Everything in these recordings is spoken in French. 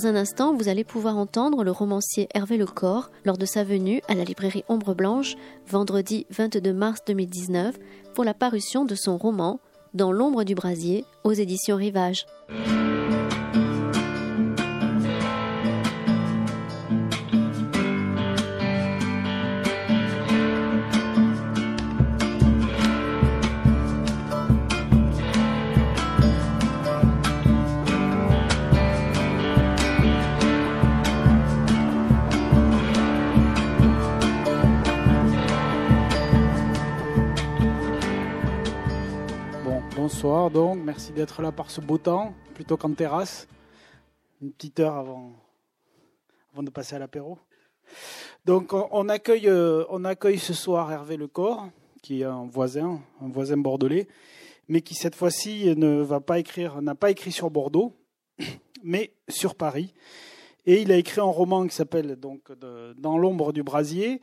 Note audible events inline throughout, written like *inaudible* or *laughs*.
Dans un instant, vous allez pouvoir entendre le romancier Hervé Lecor lors de sa venue à la librairie Ombre Blanche, vendredi 22 mars 2019, pour la parution de son roman Dans l'ombre du brasier aux éditions Rivage. D'être là par ce beau temps, plutôt qu'en terrasse, une petite heure avant, avant de passer à l'apéro. Donc on, accueille, euh, on accueille ce soir Hervé Lecor, qui est un voisin, un voisin bordelais, mais qui cette fois-ci ne va pas écrire, n'a pas écrit sur Bordeaux, *coughs* mais sur Paris. Et il a écrit un roman qui s'appelle donc Dans l'ombre du brasier,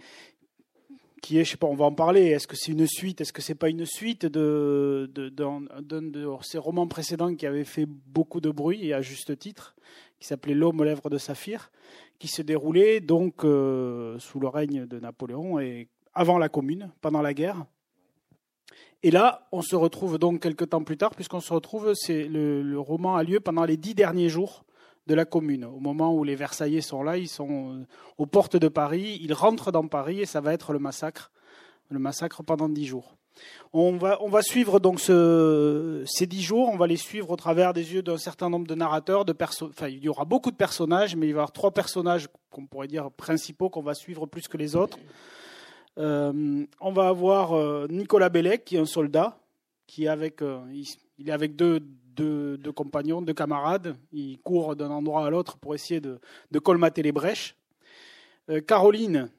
qui est, je sais pas, on va en parler. Est-ce que c'est une suite? Est-ce que c'est pas une suite de, de, de, ces romans précédents qui avaient fait beaucoup de bruit et à juste titre, qui s'appelait L'homme aux lèvres de saphir, qui se déroulait donc euh, sous le règne de Napoléon et avant la Commune, pendant la guerre. Et là, on se retrouve donc quelques temps plus tard, puisqu'on se retrouve, c'est le roman a lieu pendant les dix derniers jours de la commune. Au moment où les Versaillais sont là, ils sont euh, aux portes de Paris, ils rentrent dans Paris et ça va être le massacre, le massacre pendant dix jours. On va, on va suivre donc ce, ces dix jours, on va les suivre au travers des yeux d'un certain nombre de narrateurs, de perso enfin, il y aura beaucoup de personnages, mais il va y avoir trois personnages qu'on pourrait dire principaux qu'on va suivre plus que les autres. Euh, on va avoir euh, Nicolas Bellec, qui est un soldat, qui avec, il est avec deux, deux, compagnons, deux camarades. Ils courent d'un endroit à l'autre pour essayer de, colmater les brèches. Euh, Caroline,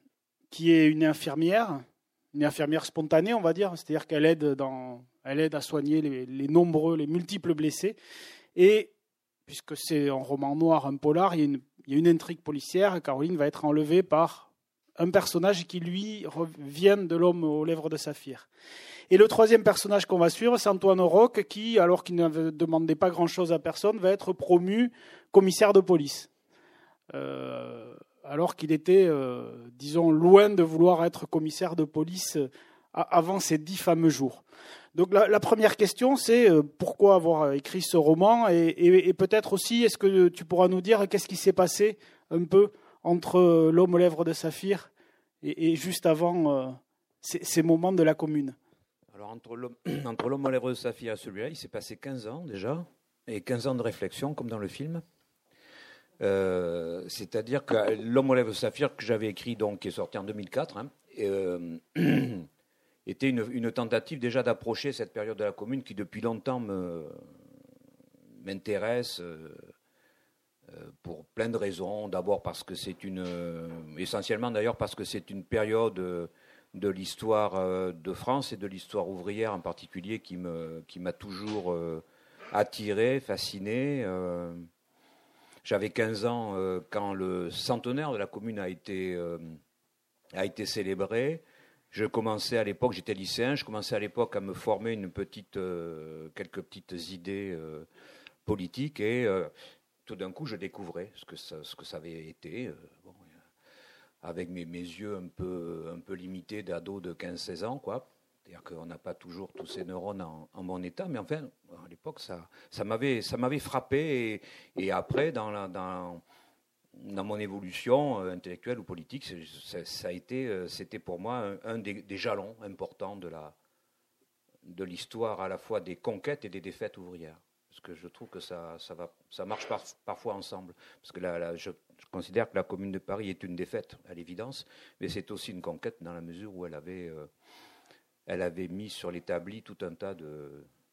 qui est une infirmière, une infirmière spontanée, on va dire, c'est-à-dire qu'elle aide, à soigner les, nombreux, les multiples blessés. Et puisque c'est un roman noir, un polar, il y a une intrigue policière. Caroline va être enlevée par un personnage qui, lui, vient de l'homme aux lèvres de saphir. Et le troisième personnage qu'on va suivre, c'est Antoine Roque, qui, alors qu'il ne demandait pas grand-chose à personne, va être promu commissaire de police. Euh, alors qu'il était, euh, disons, loin de vouloir être commissaire de police euh, avant ces dix fameux jours. Donc la, première question, c'est pourquoi avoir écrit ce roman? Et, peut-être aussi, est-ce que tu pourras nous dire qu'est-ce qui s'est passé un peu entre l'homme aux lèvres de saphir et, juste avant ces moments de la commune alors, *clears throat* entre l'homme aux lèvres de Saphir et celui-là, il s'est passé 15 ans déjà, et 15 ans de réflexion, comme dans le film. Euh, c'est-à-dire que L'homme aux lèvres de saphir, que j'avais écrit, donc, qui est sorti en 2004, hein, euh, *clears throat* était une, tentative déjà d'approcher cette période de la commune qui, depuis longtemps, m'intéresse. Euh, pour plein de raisons. D'abord parce que c'est une, essentiellement d'ailleurs parce que c'est une période de l'histoire euh, de France et de l'histoire ouvrière en particulier qui me qui m'a toujours euh, attiré, fasciné. Euh. J'avais 15 ans quand le centenaire de la commune a été a été célébré. Je commençais à l'époque, j'étais lycéen, je commençais à l'époque à me former une petite, quelques petites idées politiques et tout d'un coup je découvrais ce que ça, avait été avec mes, yeux un peu, limités d'ado de 15-16 ans, quoi. C'est-à-dire qu'on n'a pas toujours tous ces neurones en, bon état, mais enfin, à l'époque, ça, m'avait, frappé. Et, après, dans, la, dans, mon évolution euh, intellectuelle ou politique, ça, a été, euh, c'était pour moi un, des, jalons importants de de l'histoire à la fois des conquêtes et des défaites ouvrières. Parce que je trouve que ça, ça, va, ça marche parfois ensemble. Parce que là, je, considère que la Commune de Paris est une défaite, à l'évidence, mais c'est aussi une conquête dans la mesure où elle avait, euh, elle avait mis sur l'établi tout un tas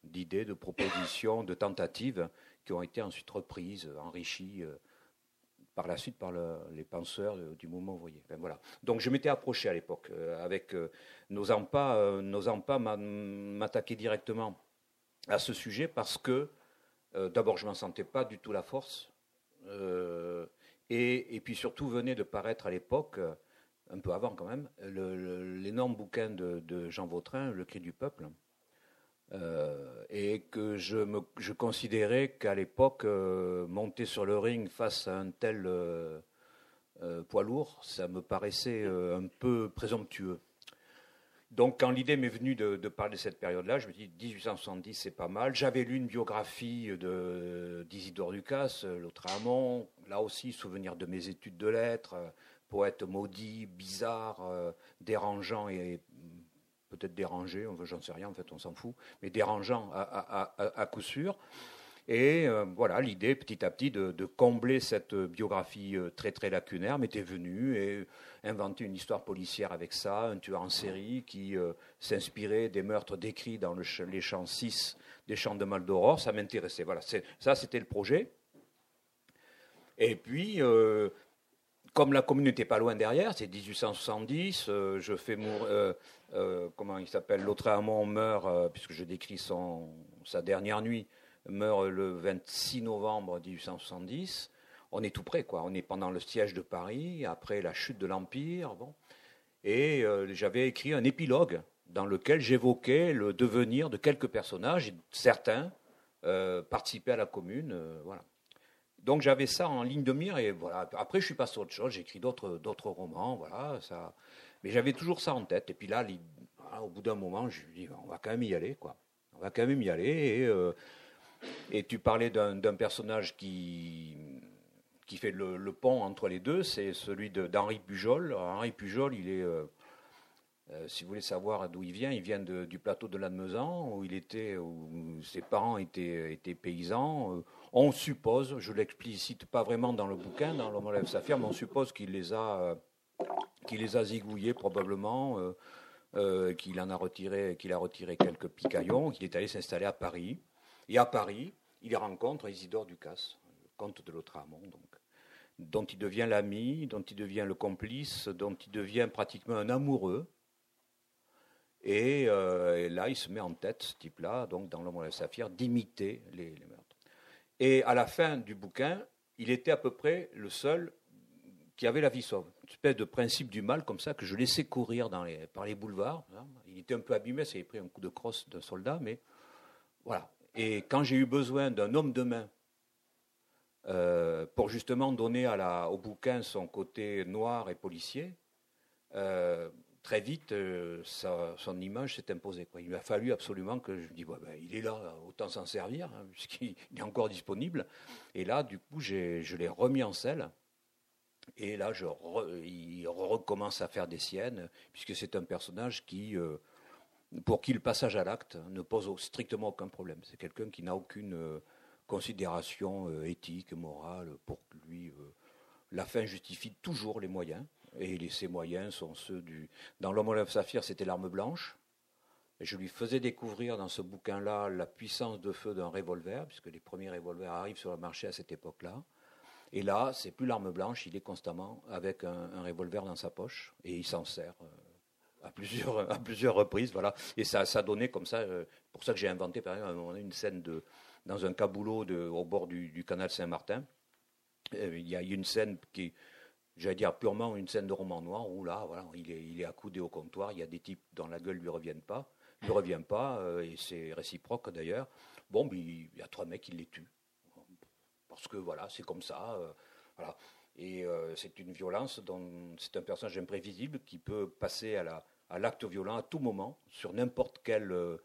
d'idées, de, propositions, de tentatives qui ont été ensuite reprises, enrichies euh, par la suite par les penseurs du mouvement ouvrier. voilà. Donc je m'étais approché à l'époque, euh, avec n'osant pas, n'osant pas m'attaquer directement à ce sujet parce que euh, d'abord, je ne m'en sentais pas du tout la force. Euh, et, puis surtout, venait de paraître à l'époque, euh, un peu avant quand même, l'énorme bouquin de, Jean Vautrin, Le cri du peuple, et que je, considérais qu'à l'époque, monter sur le ring face à un tel poids lourd, ça me paraissait un peu présomptueux. Donc, quand l'idée m'est venue de, parler de cette période-là, je me dis 1870, c'est pas mal. J'avais lu une biographie d'Isidore Ducasse, Lautréamont, là aussi, souvenir de mes études de lettres, poète maudit, bizarre, euh, dérangeant et peut-être dérangé, j'en sais rien, en fait, on s'en fout, mais dérangeant à coup sûr. Et euh, voilà, l'idée petit à petit de, combler cette biographie euh, très très lacunaire m'était venue et inventer une histoire policière avec ça, un tueur en série qui euh, s'inspirait des meurtres décrits dans les champs 6 des champs de Maldoror, ça m'intéressait. Voilà, ça c'était le projet. Et puis, comme la commune n'était pas loin derrière, c'est 1870, je fais mourir, comment il s'appelle, l'autre amant meurt, puisque je décris son, sa dernière nuit, meurt le 26 novembre 1870. On est tout près, quoi. On est pendant le siège de Paris, après la chute de l'Empire. Bon. Et euh, j'avais écrit un épilogue dans lequel j'évoquais le devenir de quelques personnages, et certains euh, participaient à la commune. Euh, voilà. Donc j'avais ça en ligne de mire, et voilà. Après, je suis passé à autre chose, j'ai écrit d'autres, romans, voilà. Ça... Mais j'avais toujours ça en tête. Et puis là, au bout d'un moment, je me dis, on va quand même y aller, quoi. On va quand même y aller. Et et tu parlais d'un personnage qui, qui fait le, pont entre les deux, c'est celui d'Henri Pujol. Henri Pujol, il est, euh, euh, si vous voulez savoir d'où il vient, il vient du plateau de Lannemezan, où où ses parents étaient, étaient paysans. Euh, on suppose, je l'explicite pas vraiment dans le bouquin, dans l'homme lève sa firme, on suppose qu'il les a, qu'il les a zigouillés probablement. qu'il en a retiré, qu'il a retiré quelques picaillons, qu'il est allé s'installer à Paris. Et à Paris, il rencontre Isidore Ducasse, comte de Lautréamont, donc, dont il devient l'ami, dont il devient le complice, dont il devient pratiquement un amoureux. Et, euh, là, il se met en tête, ce type-là, donc dans L'homme et la saphir, d'imiter les, meurtres. Et à la fin du bouquin, il était à peu près le seul qui avait la vie sauve. Une espèce de principe du mal comme ça que je laissais courir par les boulevards. Il était un peu abîmé, ça avait pris un coup de crosse d'un soldat, mais voilà. Et quand j'ai eu besoin d'un homme de main euh, pour justement donner au bouquin son côté noir et policier, euh, très vite, euh, son image s'est imposée. Il m'a fallu absolument que je me dise, ben, il est là, autant s'en servir, hein, puisqu'il *laughs* est encore disponible. Et là, du coup, je l'ai remis en selle. Et là, il recommence à faire des siennes, puisque c'est un personnage qui pour qui le passage à l'acte ne pose strictement aucun problème. C'est quelqu'un qui n'a aucune euh, considération euh, éthique, morale. Pour lui, euh, la fin justifie toujours les moyens. Et ces moyens sont ceux du. Dans L'homme au saphir, c'était l'arme blanche. Et je lui faisais découvrir dans ce bouquin-là la puissance de feu d'un revolver, puisque les premiers revolvers arrivent sur le marché à cette époque-là. Et là, c'est plus l'arme blanche, il est constamment avec un, un revolver dans sa poche et il s'en sert à plusieurs, à plusieurs reprises. Voilà. Et ça, ça donné comme ça, euh, pour ça que j'ai inventé par exemple une scène de, dans un caboulot de, au bord du, canal Saint-Martin. Euh, il y a une scène qui, j'allais dire purement une scène de roman noir où là, voilà, il est, il est accoudé au comptoir, il y a des types dont la gueule lui reviennent pas, lui revient pas, euh, et c'est réciproque d'ailleurs. Bon, il y a trois mecs qui les tuent. Parce que voilà, c'est comme ça. voilà. Et c'est une violence dont c'est un personnage imprévisible qui peut passer à la, à l'acte violent à tout moment, sur n'importe quelle euh,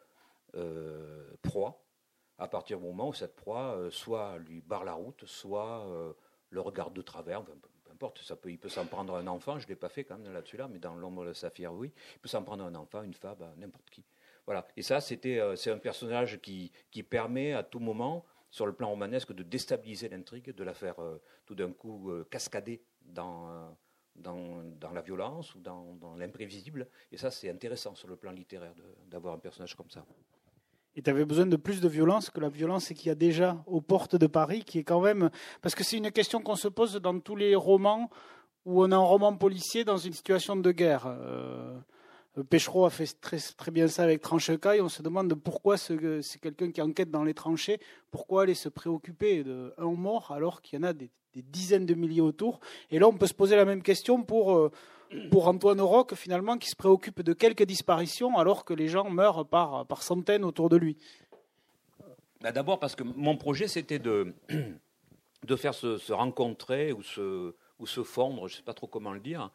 euh, proie, à partir du moment où cette proie euh, soit lui barre la route, soit le regarde de travers, peu, importe, ça peut, il peut s'en prendre un enfant, je ne l'ai pas fait quand même là-dessus, là, mais dans l'ombre de saphir, oui, il peut s'en prendre un enfant, une femme, n'importe qui. Voilà. Et ça, c'était, c'est un personnage qui, qui permet à tout moment, sur le plan romanesque, de déstabiliser l'intrigue, de la faire tout d'un coup cascader dans dans, la violence ou dans, dans l'imprévisible. Et ça, c'est intéressant sur le plan littéraire d'avoir un personnage comme ça. Et tu avais besoin de plus de violence que la violence qu'il y a déjà aux portes de Paris, qui est quand même. Parce que c'est une question qu'on se pose dans tous les romans où on a un roman policier dans une situation de guerre. Euh, Péchereau a fait très, très bien ça avec Tranchecaille. On se demande pourquoi c'est quelqu'un qui enquête dans les tranchées, pourquoi aller se préoccuper d'un mort alors qu'il y en a des, dizaines de milliers autour. Et là, on peut se poser la même question pour, euh, pour Antoine Roch, finalement, qui se préoccupe de quelques disparitions alors que les gens meurent par, centaines autour de lui. Bah, d'abord parce que mon projet, c'était de, *clears throat* faire se, rencontrer ou se, ou se fondre, je ne sais pas trop comment le dire,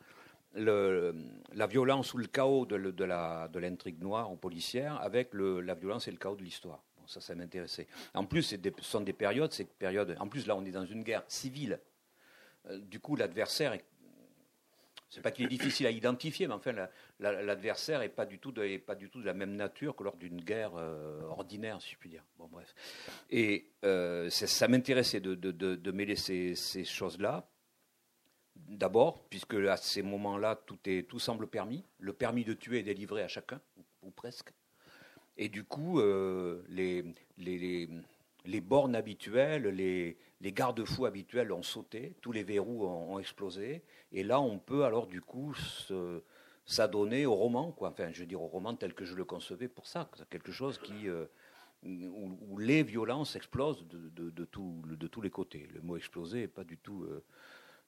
la violence ou le chaos de, de l'intrigue noire ou policière avec la violence et le chaos de l'histoire. Ça, ça m'intéressait. En plus, ce sont des périodes, ces périodes. En plus, là, on est dans une guerre civile. Euh, du coup, l'adversaire est c'est pas qu'il est difficile à identifier, mais enfin, l'adversaire n'est pas, du tout de, pas du tout de la même nature que lors d'une guerre euh, ordinaire, si je puis dire. Bon, bref. Et euh, ça m'intéressait de, de, mêler ces, ces choses-là D'abord, puisque à ces moments-là, tout, tout semble permis. Le permis de tuer est délivré à chacun, ou, presque. Et du coup, euh, les, les, les, bornes habituelles, les, garde-fous habituels ont sauté, tous les verrous ont, explosé. Et là, on peut alors du coup s'adonner au roman, quoi. Enfin, je veux dire au roman tel que je le concevais pour ça. Quelque chose qui, euh, où, les violences explosent de, de, de, de, tous les côtés. Le mot exploser n'est pas du tout... Euh,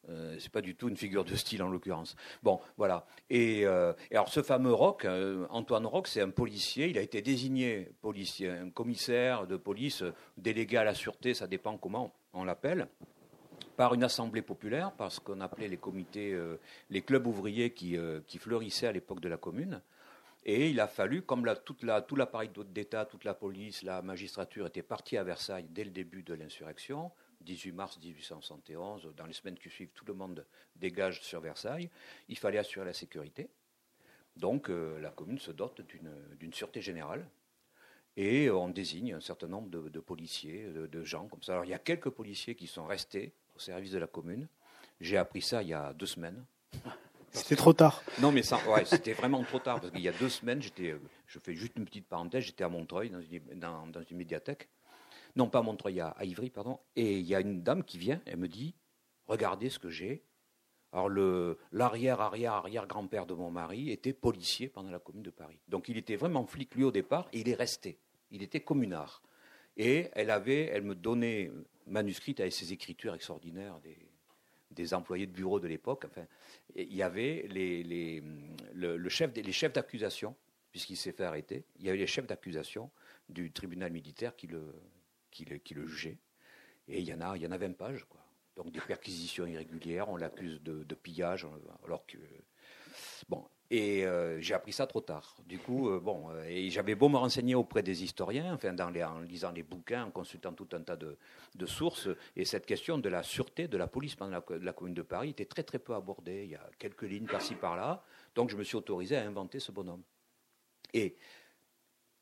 euh, c'est pas du tout une figure de style en l'occurrence. Bon, voilà. Et, euh, alors ce fameux Roch, euh, Antoine Roch, c'est un policier. Il a été désigné policier, commissaire de police, délégué à la sûreté, ça dépend comment on l'appelle, par une assemblée populaire, parce qu'on appelait les comités, les clubs ouvriers qui, fleurissaient à l'époque de la Commune. Et il a fallu, comme tout l'appareil d'État, toute la police, la magistrature était partie à Versailles dès le début de l'insurrection, 18 mars 1871, dans les semaines qui suivent, tout le monde dégage sur Versailles. Il fallait assurer la sécurité. Donc euh, la commune se dote d'une sûreté générale et on désigne un certain nombre de, policiers, de, gens comme ça. Alors il y a quelques policiers qui sont restés au service de la commune. J'ai appris ça il y a deux semaines. C'était trop tard. Non, mais ouais, c'était vraiment trop tard parce qu'il y a deux semaines, j'étais, je fais juste une petite parenthèse, j'étais à Montreuil dans dans une médiathèque non pas à Montreuil, à, Ivry, pardon, et il y a une dame qui vient, elle me dit, regardez ce que j'ai. Alors l'arrière, arrière, arrière grand-père de mon mari était policier pendant la Commune de Paris. Donc il était vraiment flic lui au départ, et il est resté. Il était communard. Et elle avait, elle me donnait manuscrite avec ses écritures extraordinaires des, employés de bureau de l'époque. Enfin, il y avait le, chef, les chefs d'accusation, puisqu'il s'est fait arrêter. Il y avait les chefs d'accusation du tribunal militaire qui le, qui le, qui le jugeait. Et il y en a, il y en a 20 pages. Donc des perquisitions irrégulières, on l'accuse de, pillage, alors que bon. Et euh, j'ai appris ça trop tard. Du coup, euh, bon, euh, j'avais beau me renseigner auprès des historiens, en lisant les bouquins, en consultant tout un tas de, de, sources, et cette question de la sûreté de la police pendant la, la, Commune de Paris était très très peu abordée. Il y a quelques lignes par-ci par-là. Donc je me suis autorisé à inventer ce bonhomme. Et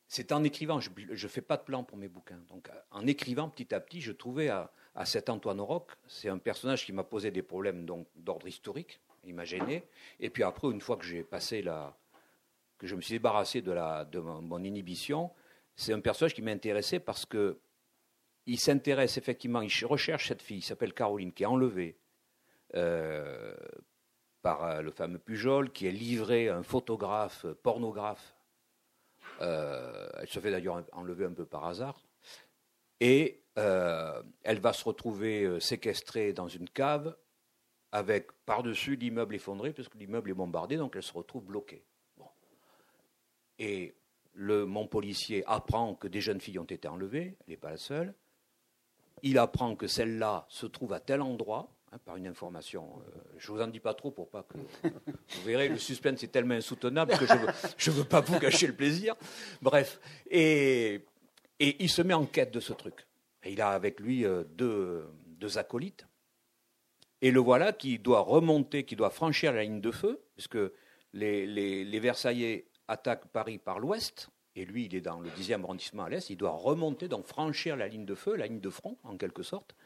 c'est en écrivant, je ne fais pas de plan pour mes bouquins. Donc, en écrivant petit à petit, je trouvais à, cet Antoine Roch, c'est un personnage qui m'a posé des problèmes d'ordre historique, il m'a gêné. Et puis après, une fois que j'ai passé la, que je me suis débarrassé de, la, de mon, inhibition, c'est un personnage qui m'intéressait parce que il s'intéresse effectivement, il recherche cette fille, qui s'appelle Caroline, qui est enlevée euh, par euh, le fameux Pujol, qui est livré à un photographe, pornographe euh, elle se fait d'ailleurs enlever un peu par hasard. Et euh, elle va se retrouver euh, séquestrée dans une cave avec par-dessus l'immeuble effondré, puisque l'immeuble est bombardé, donc elle se retrouve bloquée. Et le, mon policier apprend que des jeunes filles ont été enlevées, elle n'est pas la seule. Il apprend que celle-là se trouve à tel endroit, Hein, par une information. Euh, je ne vous en dis pas trop pour pas que. Vous verrez, le suspense est tellement insoutenable que je ne veux, pas vous gâcher le plaisir. Bref. Et, il se met en quête de ce truc. Et il a avec lui euh, deux, deux acolytes. Et le voilà qui doit remonter, qui doit franchir la ligne de feu, puisque les, les, les Versaillais attaquent Paris par l'ouest, et lui, il est dans le 10e arrondissement à l'est, il doit remonter, donc franchir la ligne de feu, la ligne de front, en quelque sorte.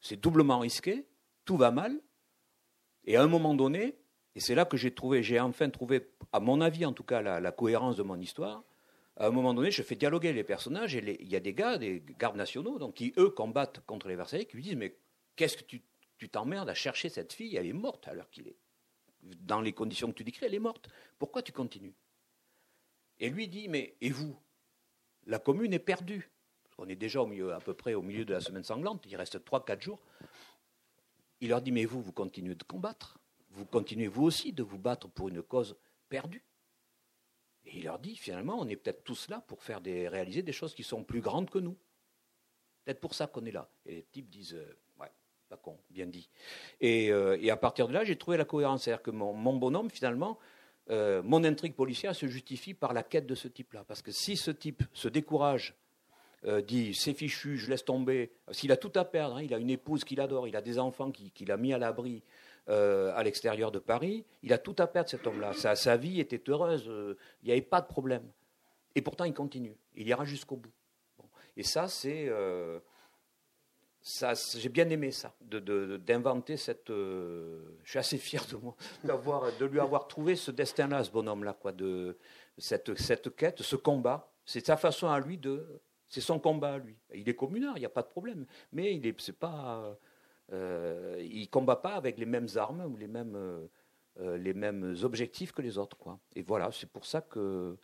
C'est doublement risqué, tout va mal. Et à un moment donné, et c'est là que j'ai trouvé, j'ai enfin trouvé, à mon avis en tout cas, la, cohérence de mon histoire. À un moment donné, je fais dialoguer les personnages et il y a des gars, des gardes nationaux, donc qui eux combattent contre les Versaillais, qui lui disent mais qu'est-ce que tu t'emmerdes à chercher cette fille? Elle est morte à l'heure qu'il est. dans les conditions que tu décris, elle est morte. Pourquoi tu continues? Et lui dit, mais et vous? La commune est perdue. On est déjà à peu près au milieu de la semaine sanglante, il reste 3-4 jours. Il leur dit, mais vous, vous continuez de combattre. Vous continuez vous aussi de vous battre pour une cause perdue. Et il leur dit, finalement, on est peut-être tous là pour faire des, réaliser des choses qui sont plus grandes que nous. Peut-être pour ça qu'on est là. Et les types disent, euh, ouais, pas con, bien dit. Euh, et, à partir de là, j'ai trouvé la cohérence. C'est-à-dire que mon, bonhomme, finalement, euh, mon intrigue policière se justifie par la quête de ce type-là. Parce que si ce type se décourage, dit c'est fichu, je laisse tomber, s'il a tout à perdre, hein, il a une épouse qu'il adore, il a des enfants qu'il a mis à l'abri, à l'extérieur de Paris. Il a tout à perdre, cet homme-là. Sa, vie était heureuse, il n'y avait pas de problème. Et pourtant, il continue. Il ira jusqu'au bout. Et ça, c'est. Euh, ça, j'ai bien aimé ça, d'inventer de, cette. Euh, je suis assez fier de moi, *laughs* de lui avoir trouvé ce destin-là, ce bonhomme-là, quoi, de cette, cette quête, ce combat. C'est sa façon à lui de. C'est son combat lui. Il est communard, il n'y a pas de problème. Mais il est, pas. Euh, il combat pas avec les mêmes armes ou les mêmes, euh, les mêmes objectifs que les autres, quoi. Et voilà, c'est pour ça que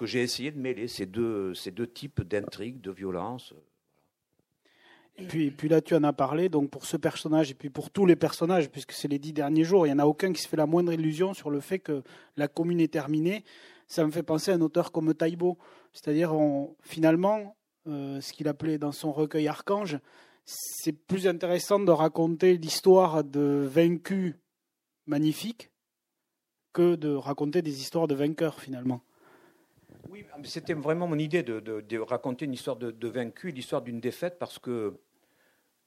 que j'ai essayé de mêler ces deux, ces deux types d'intrigues, de violence. Et puis, puis là, tu en as parlé, donc pour ce personnage et puis pour tous les personnages, puisque c'est les dix derniers jours, il n'y en a aucun qui se fait la moindre illusion sur le fait que la commune est terminée. Ça me fait penser à un auteur comme Taïbo. C'est-à-dire, finalement, euh, ce qu'il appelait dans son recueil Archange, c'est plus intéressant de raconter l'histoire de vaincus magnifiques que de raconter des histoires de vainqueurs, finalement. Oui, c'était vraiment mon idée de, raconter une histoire de, vaincu, l'histoire d'une défaite, parce que,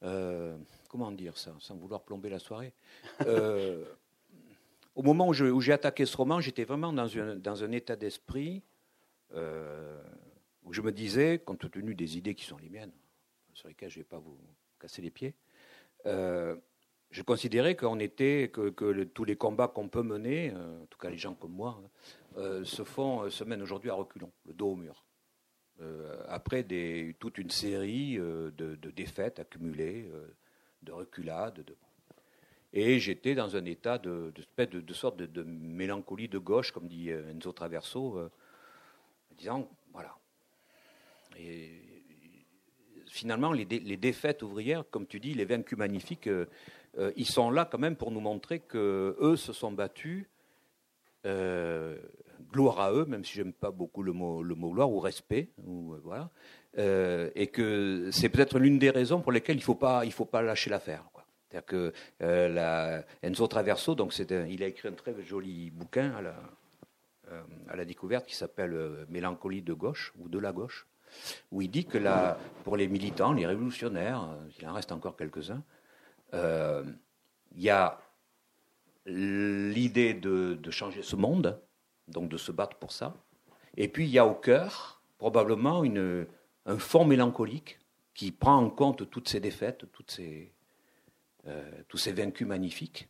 euh, comment dire ça, sans vouloir plomber la soirée, euh, *laughs* au moment où j'ai attaqué ce roman, j'étais vraiment dans, un état d'esprit euh, où je me disais, compte tenu des idées qui sont les miennes, sur lesquelles je ne vais pas vous casser les pieds, je considérais qu'on était, que, tous les combats qu'on peut mener, en tout cas les gens comme moi, euh, se, font, euh, se mènent aujourd'hui à reculons, le dos au mur. Euh, après toute une série de, défaites accumulées, de reculades. De... Et j'étais dans un état de, sorte de, mélancolie de gauche, comme dit Enzo Traverso, en disant voilà. Et finalement, les, défaites ouvrières, comme tu dis, les vaincus magnifiques, ils sont là quand même pour nous montrer que eux se sont battus gloire à eux, même si j'aime pas beaucoup le mot, le gloire ou respect, euh, voilà, euh, et que c'est peut-être l'une des raisons pour lesquelles il faut pas, il faut pas lâcher l'affaire. C'est-à-dire que euh, Enzo Traverso, donc il a écrit un très joli bouquin à la, la découverte qui s'appelle Mélancolie de gauche ou de la gauche, où il dit que pour les militants, les révolutionnaires, il en reste encore quelques-uns, il y a l'idée de, changer ce monde, donc de se battre pour ça. Et puis il y a au cœur probablement un fond mélancolique qui prend en compte toutes ces défaites, toutes ces, euh, tous ces vaincus magnifiques,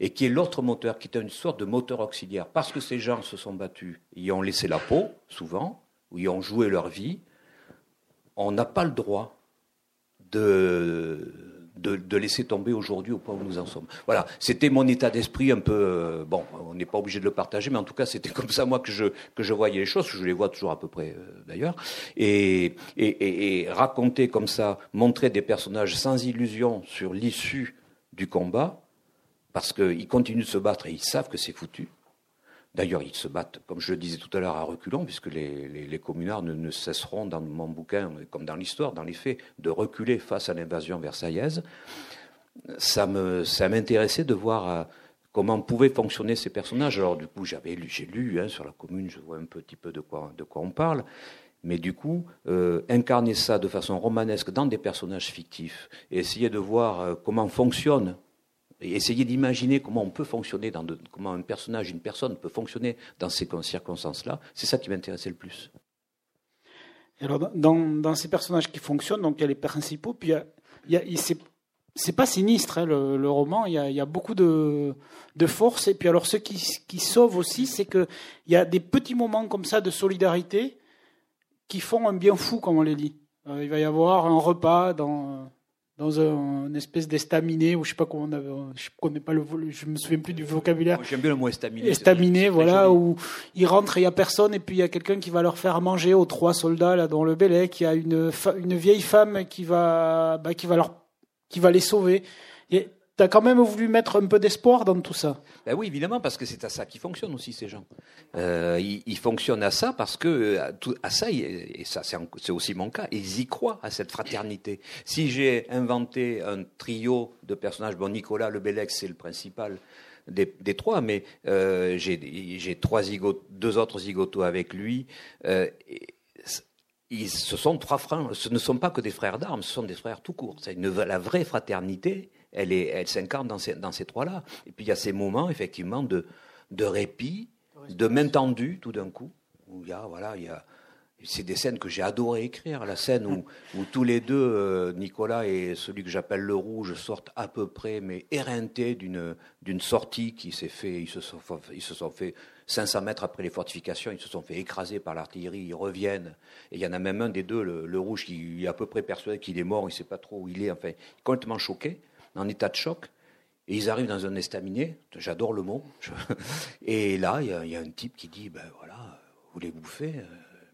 et qui est l'autre moteur, qui est une sorte de moteur auxiliaire. Parce que ces gens se sont battus, ils ont laissé la peau, souvent, ou ils ont joué leur vie, on n'a pas le droit de, de, laisser tomber aujourd'hui au point où nous en sommes. Voilà, c'était mon état d'esprit un peu. Euh, bon, on n'est pas obligé de le partager, mais en tout cas, c'était comme ça moi que je que je voyais les choses. Je les vois toujours à peu près euh, d'ailleurs. Et, et, raconter comme ça, montrer des personnages sans illusion sur l'issue du combat, parce qu'ils continuent de se battre et ils savent que c'est foutu. D'ailleurs, ils se battent, comme je le disais tout à l'heure, à reculons, puisque les, communards ne, cesseront dans mon bouquin, comme dans l'histoire, dans les faits, de reculer face à l'invasion versaillaise. Ça m'intéressait de voir euh, comment pouvaient fonctionner ces personnages. Alors du coup, j'avais j'ai lu hein, sur la commune, je vois un petit peu de quoi, de quoi on parle. Mais du coup, euh, incarner ça de façon romanesque dans des personnages fictifs et essayer de voir euh, comment fonctionne et essayer d'imaginer comment on peut fonctionner, dans comment un personnage, une personne peut fonctionner dans ces circonstances-là, c'est ça qui m'intéressait le plus. Alors, dans, ces personnages qui fonctionnent, donc il y a les principaux, puis il y a, c'est pas sinistre hein, le, roman. Il y, a, beaucoup de, de, force. Et puis alors, ce qui, qui sauve aussi, c'est qu'il y a des petits moments comme ça de solidarité qui font un bien fou, comme on les lit. Euh, il va y avoir un repas dans dans un, une espèce d'estaminet ou je sais pas comment on avait, je connais pas le, je me souviens plus du vocabulaire. J'aime bien le mot estaminet. Estaminet, voilà, où ils rentrent et il y a personne et puis il y a quelqu'un qui va leur faire manger aux trois soldats là dans le Bélec. Il y a une une vieille femme qui va bah, qui va leur qui va les sauver. Et tu as quand même voulu mettre un peu d'espoir dans tout ça. Ben oui, évidemment, parce que c'est à ça qu'ils fonctionnent aussi, ces gens. Euh, ils, fonctionnent à ça parce que, à, ça, et ça c'est aussi mon cas, ils y croient à cette fraternité. Si j'ai inventé un trio de personnages, bon, Nicolas Lebellex, c'est le principal des, trois, mais euh, j'ai trois deux autres zigotos avec lui. Euh, ils, ce ne sont pas que des frères d'armes, ce sont des frères tout court. C'est la vraie fraternité elle, est, elle s'incarne dans ces, dans ces trois-là. Et puis il y a ces moments, effectivement, de, de répit, de main tendue, tout d'un coup, où il y a, voilà, il y a, c'est des scènes que j'ai adoré écrire. La scène où, *laughs* où tous les deux, euh, Nicolas et celui que j'appelle le rouge, sortent à peu près, mais éreintés d'une, d'une sortie qui s'est fait, ils se sont, ils se sont fait 500 mètres après les fortifications, ils se sont fait écraser par l'artillerie, ils reviennent. Et il y en a même un des deux, le, le rouge, qui est à peu près persuadé qu'il est mort, il ne sait pas trop où il est, enfin, complètement choqué en état de choc. Et ils arrivent dans un estaminet, j'adore le mot. *laughs* Et là, il y, a un type qui dit, ben voilà, vous voulez bouffer?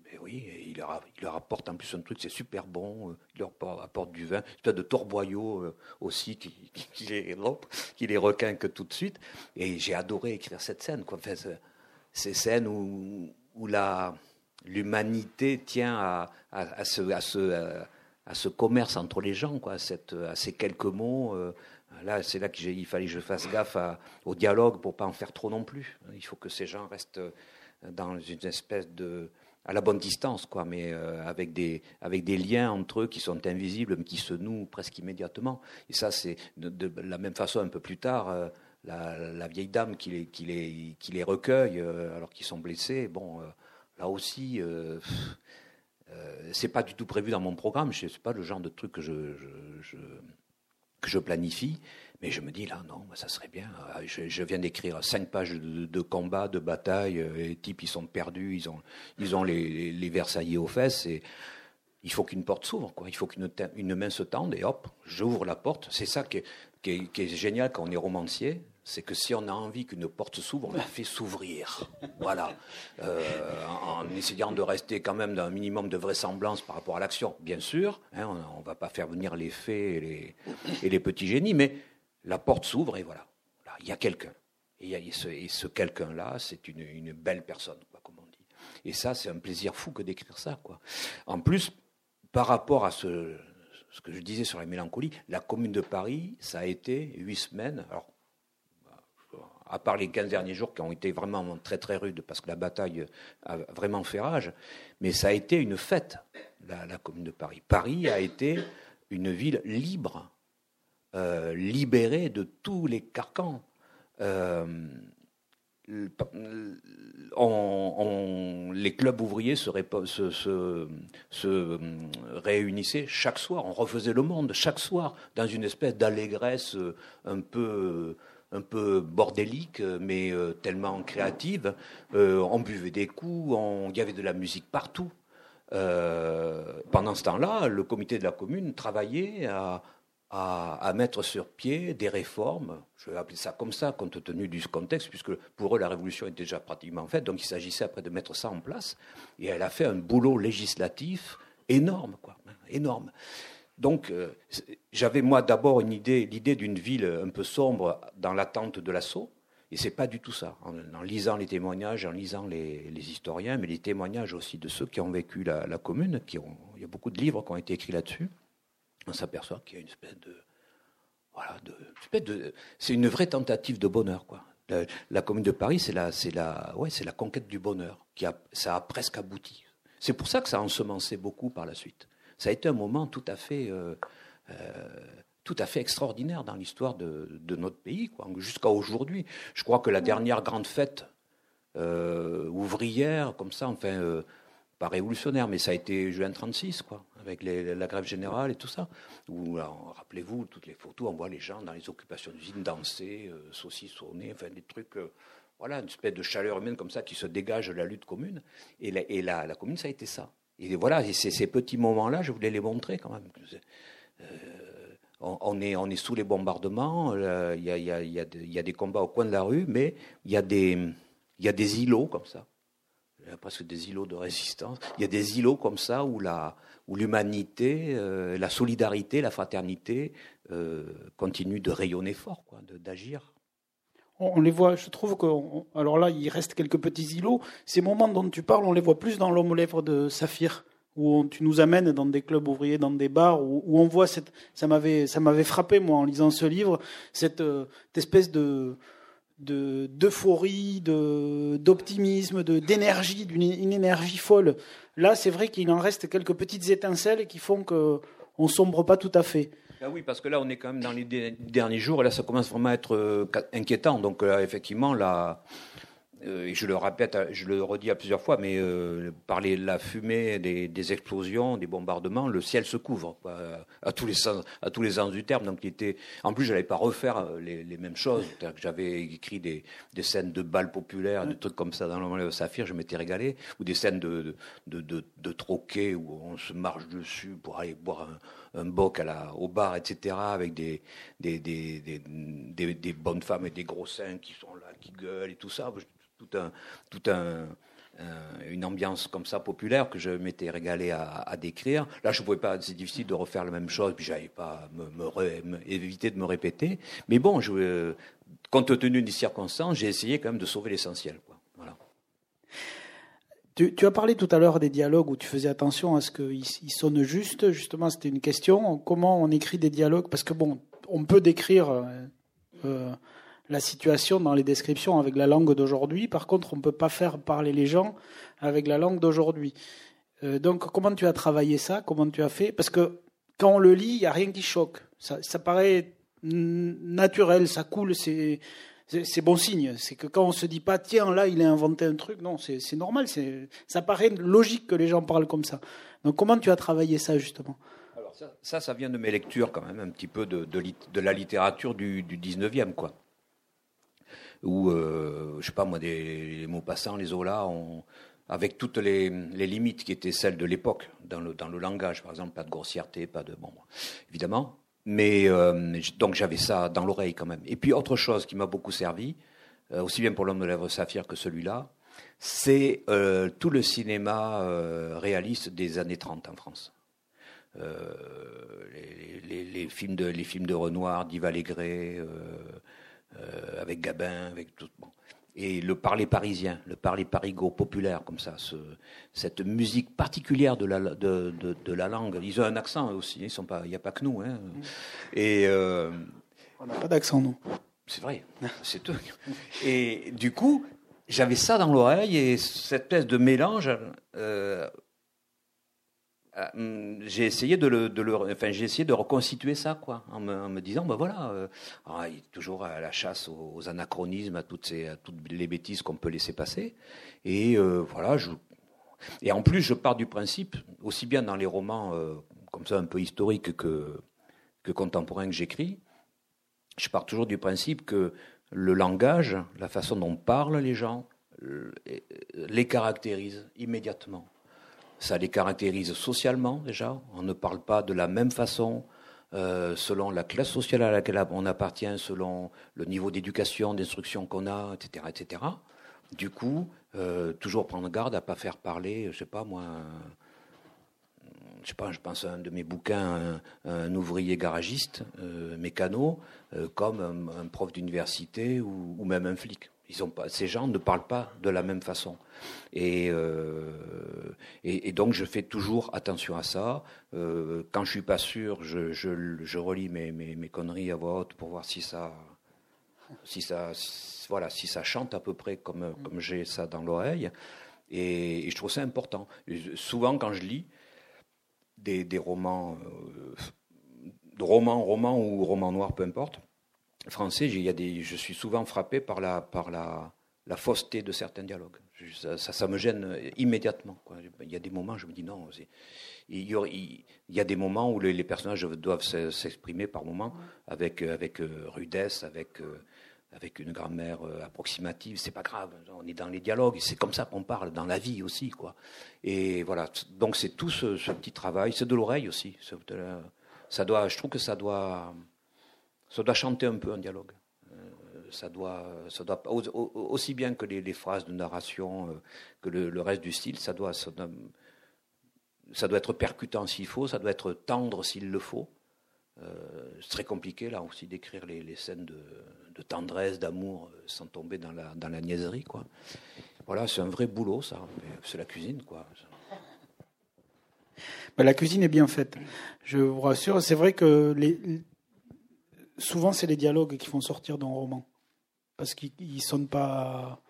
Ben oui, et il, leur, apporte en plus un truc, c'est super bon, euh, il leur apporte du vin, une de torboyau euh, aussi qui, *laughs* qui, les, qui les requinque tout de suite. Et j'ai adoré écrire cette scène, quoi. Enfin, ces scènes où, l'humanité tient à, à, à ce commerce entre les gens, quoi, à, cette, à ces quelques mots. Euh, là, c'est là qu'il fallait que je fasse gaffe au dialogue pour pas en faire trop non plus. Il faut que ces gens restent dans une espèce de à la bonne distance, quoi, mais euh, avec des avec des liens entre eux qui sont invisibles, mais qui se nouent presque immédiatement. Et ça, c'est de, la même façon un peu plus tard. Euh, la, vieille dame qui les, qui les, qui les recueille alors qu'ils sont blessés, bon, là aussi, euh, c'est pas du tout prévu dans mon programme. Ce n'est pas le genre de truc que je, planifie. Mais je me dis là, non, ça serait bien. Euh, je, viens d'écrire cinq pages de, combat, de bataille. Euh, les types, ils sont perdus, ils ont, les, les Versaillais aux fesses. Et il faut qu'une porte s'ouvre. Il faut qu'une une main se tende et hop, j'ouvre la porte. C'est ça qui est, génial quand on est romancier, c'est que si on a envie qu'une porte s'ouvre, on la fait s'ouvrir. Voilà. Euh, en, essayant de rester quand même d'un minimum de vraisemblance par rapport à l'action, bien sûr. Hein, on ne va pas faire venir les fées et les, et les petits génies, mais la porte s'ouvre et voilà. Là, il y a quelqu'un. Et, ce, quelqu'un-là, c'est une, belle personne, comme on dit. Et ça, c'est un plaisir fou que d'écrire ça. Quoi. En plus, par rapport à ce, que je disais sur la mélancolie, la Commune de Paris, ça a été huit semaines. À part les 15 derniers jours qui ont été vraiment très très rudes parce que la bataille a vraiment fait rage, mais ça a été une fête, la, commune de Paris. Paris a été une ville libre, euh, libérée de tous les carcans. Euh, les clubs ouvriers se, se, réunissaient chaque soir, on refaisait le monde chaque soir dans une espèce d'allégresse un peu un peu bordélique, mais euh, tellement créative. Euh, on buvait des coups, il y avait de la musique partout. Euh, pendant ce temps-là, le comité de la commune travaillait à, à, mettre sur pied des réformes, je vais appeler ça comme ça, compte tenu du contexte, puisque pour eux, la révolution est déjà pratiquement faite, donc il s'agissait après de mettre ça en place. Et elle a fait un boulot législatif énorme, quoi, énorme. Donc, euh, j'avais moi d'abord l'idée d'une ville un peu sombre dans l'attente de l'assaut, et c'est pas du tout ça. En, lisant les témoignages, en lisant les, historiens, mais les témoignages aussi de ceux qui ont vécu la, commune, qui ont, il y a beaucoup de livres qui ont été écrits là-dessus, on s'aperçoit qu'il y a une espèce de, voilà, c'est une vraie tentative de bonheur, quoi. La, commune de Paris, c'est la, c'est la, ouais, c'est la conquête du bonheur, qui a, ça a presque abouti. C'est pour ça que ça a ensemencé beaucoup par la suite ça a été un moment tout à fait, euh, euh, tout à fait extraordinaire dans l'histoire de, notre pays, jusqu'à aujourd'hui. Je crois que la dernière grande fête euh, ouvrière, comme ça, enfin, pas révolutionnaire, mais ça a été juin 36, quoi, avec la grève générale et tout ça. Où, rappelez-vous, toutes les photos, on voit les gens dans les occupations d'usine danser, saucissonner, enfin, des trucs voilà, une espèce de chaleur humaine comme ça qui se dégage de la lutte commune. Et et la commune, ça a été ça. Et voilà, ces petits moments-là, je voulais les montrer quand même. Euh, on, est, sous les bombardements, il y, a, des combats au coin de la rue, mais il y, a des, îlots comme ça. Presque des îlots de résistance. Il y a des îlots comme ça où la, où l'humanité, euh, la solidarité, la fraternité euh, continuent de rayonner fort, quoi, d'agir. On les voit, je trouve que, alors là, il reste quelques petits îlots. Ces moments dont tu parles, on les voit plus dans l'homme aux lèvres de Saphir où tu nous amènes dans des clubs ouvriers, dans des bars, où, on voit cette, ça m'avait, ça m'avait frappé moi en lisant ce livre, cette, euh, espèce de, d'euphorie, de, d'optimisme, de, d'énergie, d'une une énergie folle. Là, c'est vrai qu'il en reste quelques petites étincelles qui font que on sombre pas tout à fait. Ah oui, parce que là, on est quand même dans les derniers jours, et là, ça commence vraiment à être euh, inquiétant. Donc, là, effectivement, là, euh, et je le répète, je le redis à plusieurs fois, mais euh, par la fumée des, explosions, des bombardements, le ciel se couvre à tous les sens, à tous les sens du terme. Donc, il était, en plus, je n'allais pas refaire euh, les, mêmes choses. J'avais écrit des, scènes de balles populaires, des trucs comme ça dans le Saphir, je m'étais régalé, ou des scènes de, de, de, troquet où on se marche dessus pour aller boire un, boc à la, au bar, etc., avec des des, des, des, bonnes femmes et des gros seins qui sont là, qui gueulent et tout ça tout un, tout un, une ambiance comme ça populaire que je m'étais régalé à, décrire. Là, je pouvais pas, c'est difficile de refaire la même chose, puis j'avais pas me, éviter de me répéter. Mais bon, compte tenu des circonstances, j'ai essayé quand même de sauver l'essentiel. Tu, as parlé tout à l'heure des dialogues où tu faisais attention à ce qu'ils sonnent juste. Justement, c'était une question. Comment on écrit des dialogues? Parce que bon, on peut décrire. Euh, euh la situation dans les descriptions avec la langue d'aujourd'hui. Par contre, on ne peut pas faire parler les gens avec la langue d'aujourd'hui. Euh, donc, comment tu as travaillé ça? Comment tu as fait? Parce que quand on le lit, il n'y a rien qui choque. Ça, paraît naturel, ça coule, c'est bon signe. C'est que quand on se dit pas, tiens, là, il a inventé un truc, non, c'est normal. Ça paraît logique que les gens parlent comme ça. Donc, comment tu as travaillé ça, justement? Alors ça, ça, vient de mes lectures, quand même, un petit peu de, de, la littérature du, du 19e, quoi où, euh, je sais pas moi, des, les mots passants, les Zola, avec toutes les, les, limites qui étaient celles de l'époque, dans le, dans le langage, par exemple, pas de grossièreté, pas de. Bon, évidemment. Mais euh, donc j'avais ça dans l'oreille quand même. Et puis autre chose qui m'a beaucoup servi, euh, aussi bien pour l'homme de lèvres saphir que celui-là, c'est euh, tout le cinéma réaliste des années 30 en France. Les, films de, les films de Renoir, d'Yves Allégret, avec Gabin, avec tout. Et le parler parisien, le parler parigot populaire, comme ça, ce, cette musique particulière de la, de, de, de, la langue. Ils ont un accent aussi, ils sont pas, il n'y a pas que nous. Hein. Et euh, on n'a pas d'accent, nous. C'est vrai, *laughs* c'est tout. Et du coup, j'avais ça dans l'oreille et cette espèce de mélange. Euh, euh, hum, j'ai essayé de le, enfin, j'ai essayé de reconstituer ça, quoi, en me, disant, ben voilà, euh, ah, il est toujours à la chasse aux, anachronismes, à toutes ces, toutes les bêtises qu'on peut laisser passer, et euh, voilà, je, et en plus, je pars du principe, aussi bien dans les romans comme ça un peu historiques que que contemporains que j'écris, je pars toujours du principe que le langage, la façon dont parlent les gens, les caractérise immédiatement. Ça les caractérise socialement déjà. On ne parle pas de la même façon euh, selon la classe sociale à laquelle on appartient, selon le niveau d'éducation, d'instruction qu'on a, etc., etc. Du coup, euh, toujours prendre garde à pas faire parler, je sais pas moi, je sais pas, je pense à un de mes bouquins, un, ouvrier garagiste, euh, mécano, comme un, prof d'université ou, même un flic. Ils ont pas, ces gens ne parlent pas de la même façon. Euh, et, et, donc je fais toujours attention à ça. Euh, quand je suis pas sûr, je, je, relis mes, mes, mes, conneries à voix haute pour voir si ça, si ça, voilà, si ça chante à peu près comme, comme j'ai ça dans l'oreille. Et, je trouve ça important. souvent quand je lis des, des romans, euh, romans, romans ou romans noirs, peu importe, français, il y a des, je suis souvent frappé par la, par la, la fausseté de certains dialogues. Ça, ça, me gêne immédiatement. Quoi. Il y a des moments, je me dis non. Il y, a, il y, a des moments où les, personnages doivent s'exprimer par moments avec, avec euh, rudesse, avec, euh, avec une grammaire euh, approximative. C'est pas grave. On est dans les dialogues. C'est comme ça qu'on parle dans la vie aussi, quoi. Et voilà. Donc c'est tout ce, petit travail. C'est de l'oreille aussi. ça doit, je trouve que ça doit, ça doit chanter un peu un dialogue. ça doit, ça doit aussi bien que les, phrases de narration, que le, reste du style, ça doit, ça doit, être percutant s'il faut, ça doit être tendre s'il le faut. c'est très compliqué là aussi d'écrire les, scènes de, tendresse, d'amour, sans tomber dans la, dans la niaiserie. Quoi. Voilà, c'est un vrai boulot, ça. C'est la cuisine, quoi. Ben, la cuisine est bien faite. Je vous rassure. C'est vrai que les... souvent, c'est les dialogues qui font sortir d'un roman. Parce qu'ils ne sonnent pas.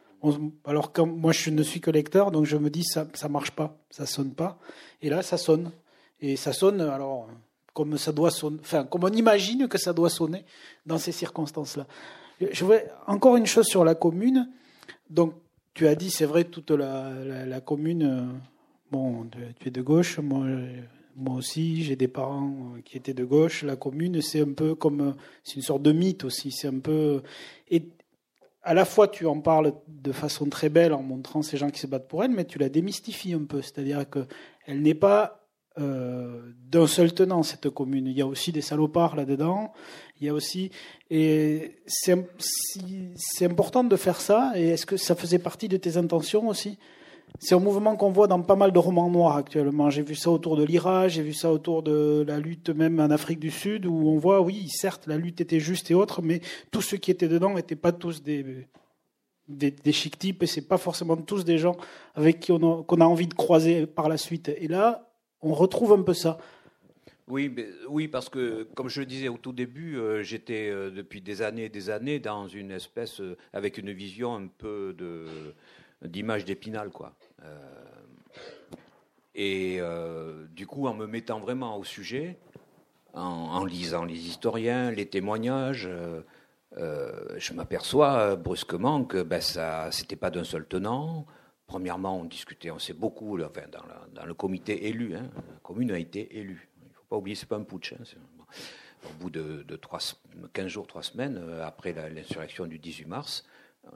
Alors, moi, je ne suis que lecteur, donc je me dis, ça ne marche pas, ça sonne pas. Et là, ça sonne. Et ça sonne, alors, comme ça doit sonner, enfin, comme on imagine que ça doit sonner dans ces circonstances-là. Je voudrais encore une chose sur la commune. Donc, tu as dit, c'est vrai, toute la, commune, euh, bon, tu es de gauche, moi, moi aussi, j'ai des parents qui étaient de gauche. La commune, c'est un peu comme, c'est une sorte de mythe aussi. C'est un peu, et à la fois, tu en parles de façon très belle en montrant ces gens qui se battent pour elle, mais tu la démystifies un peu. C'est-à-dire qu'elle n'est pas euh, d'un seul tenant, cette commune. Il y a aussi des salopards là-dedans. Il y a aussi. Et c'est important de faire ça. Et est-ce que ça faisait partie de tes intentions aussi? C'est un mouvement qu'on voit dans pas mal de romans noirs actuellement. J'ai vu ça autour de l'IRA, j'ai vu ça autour de la lutte même en Afrique du Sud, où on voit, oui, certes, la lutte était juste et autre, mais tous ceux qui étaient dedans n'étaient pas tous des, des, chic types et c'est pas forcément tous des gens avec qui on qu'on a envie de croiser par la suite. Et là, on retrouve un peu ça. Oui, oui, parce que, comme je le disais au tout début, euh, j'étais euh, depuis des années et des années dans une espèce, euh, avec une vision un peu de, d'image d'épinal, quoi. et du coup, en me mettant vraiment au sujet, en, lisant les historiens, les témoignages, je m'aperçois brusquement que ben, ça, c'était pas d'un seul tenant. Premièrement, on discutait, on sait beaucoup, enfin, dans, le comité élu, hein, la commune a été élue. Il ne faut pas oublier, ce n'est pas un putsch. Hein, au bout de, 15 jours, 3 semaines, euh, après l'insurrection du 18 mars,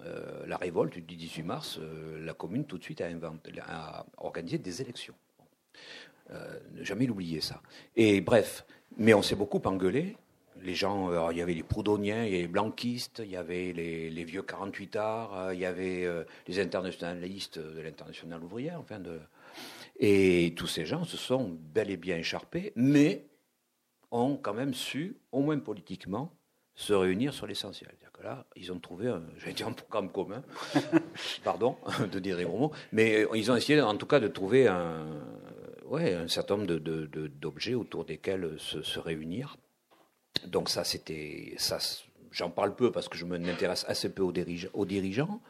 euh, la révolte du 18 mars, euh, la commune tout de suite a, a organisé des élections. ne jamais l'oublier ça. Et bref, mais on s'est beaucoup engueulé les gens, euh, il y avait les proudhoniens, il y avait les blanquistes, il y avait les, vieux 48 arts, euh, il y avait euh, les internationalistes de l'international ouvrière, enfin de... Et tous ces gens se sont bel et bien écharpés, mais ont quand même su, au moins politiquement, se réunir sur l'essentiel. Ils ont trouvé, un, dire un programme commun, *laughs* pardon *laughs* de dire les gros mots, mais ils ont essayé en tout cas de trouver un, ouais, un certain nombre d'objets autour desquels se réunir donc ça, c'était ça. J'en parle peu parce que je m'intéresse assez peu aux, dirigeants.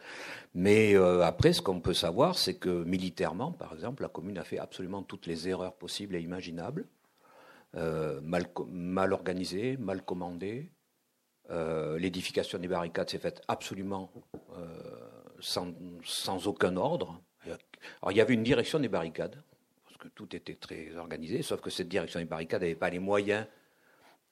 Mais euh, après, ce qu'on peut savoir, c'est que militairement, par exemple, la commune a fait absolument toutes les erreurs possibles et imaginables. Euh, mal, mal organisée, mal. Euh, l'édification des barricades s'est faite absolument sans, sans, aucun ordre. Alors, il y avait une direction des barricades, parce que tout était très organisé, sauf que cette direction des barricades n'avait pas les moyens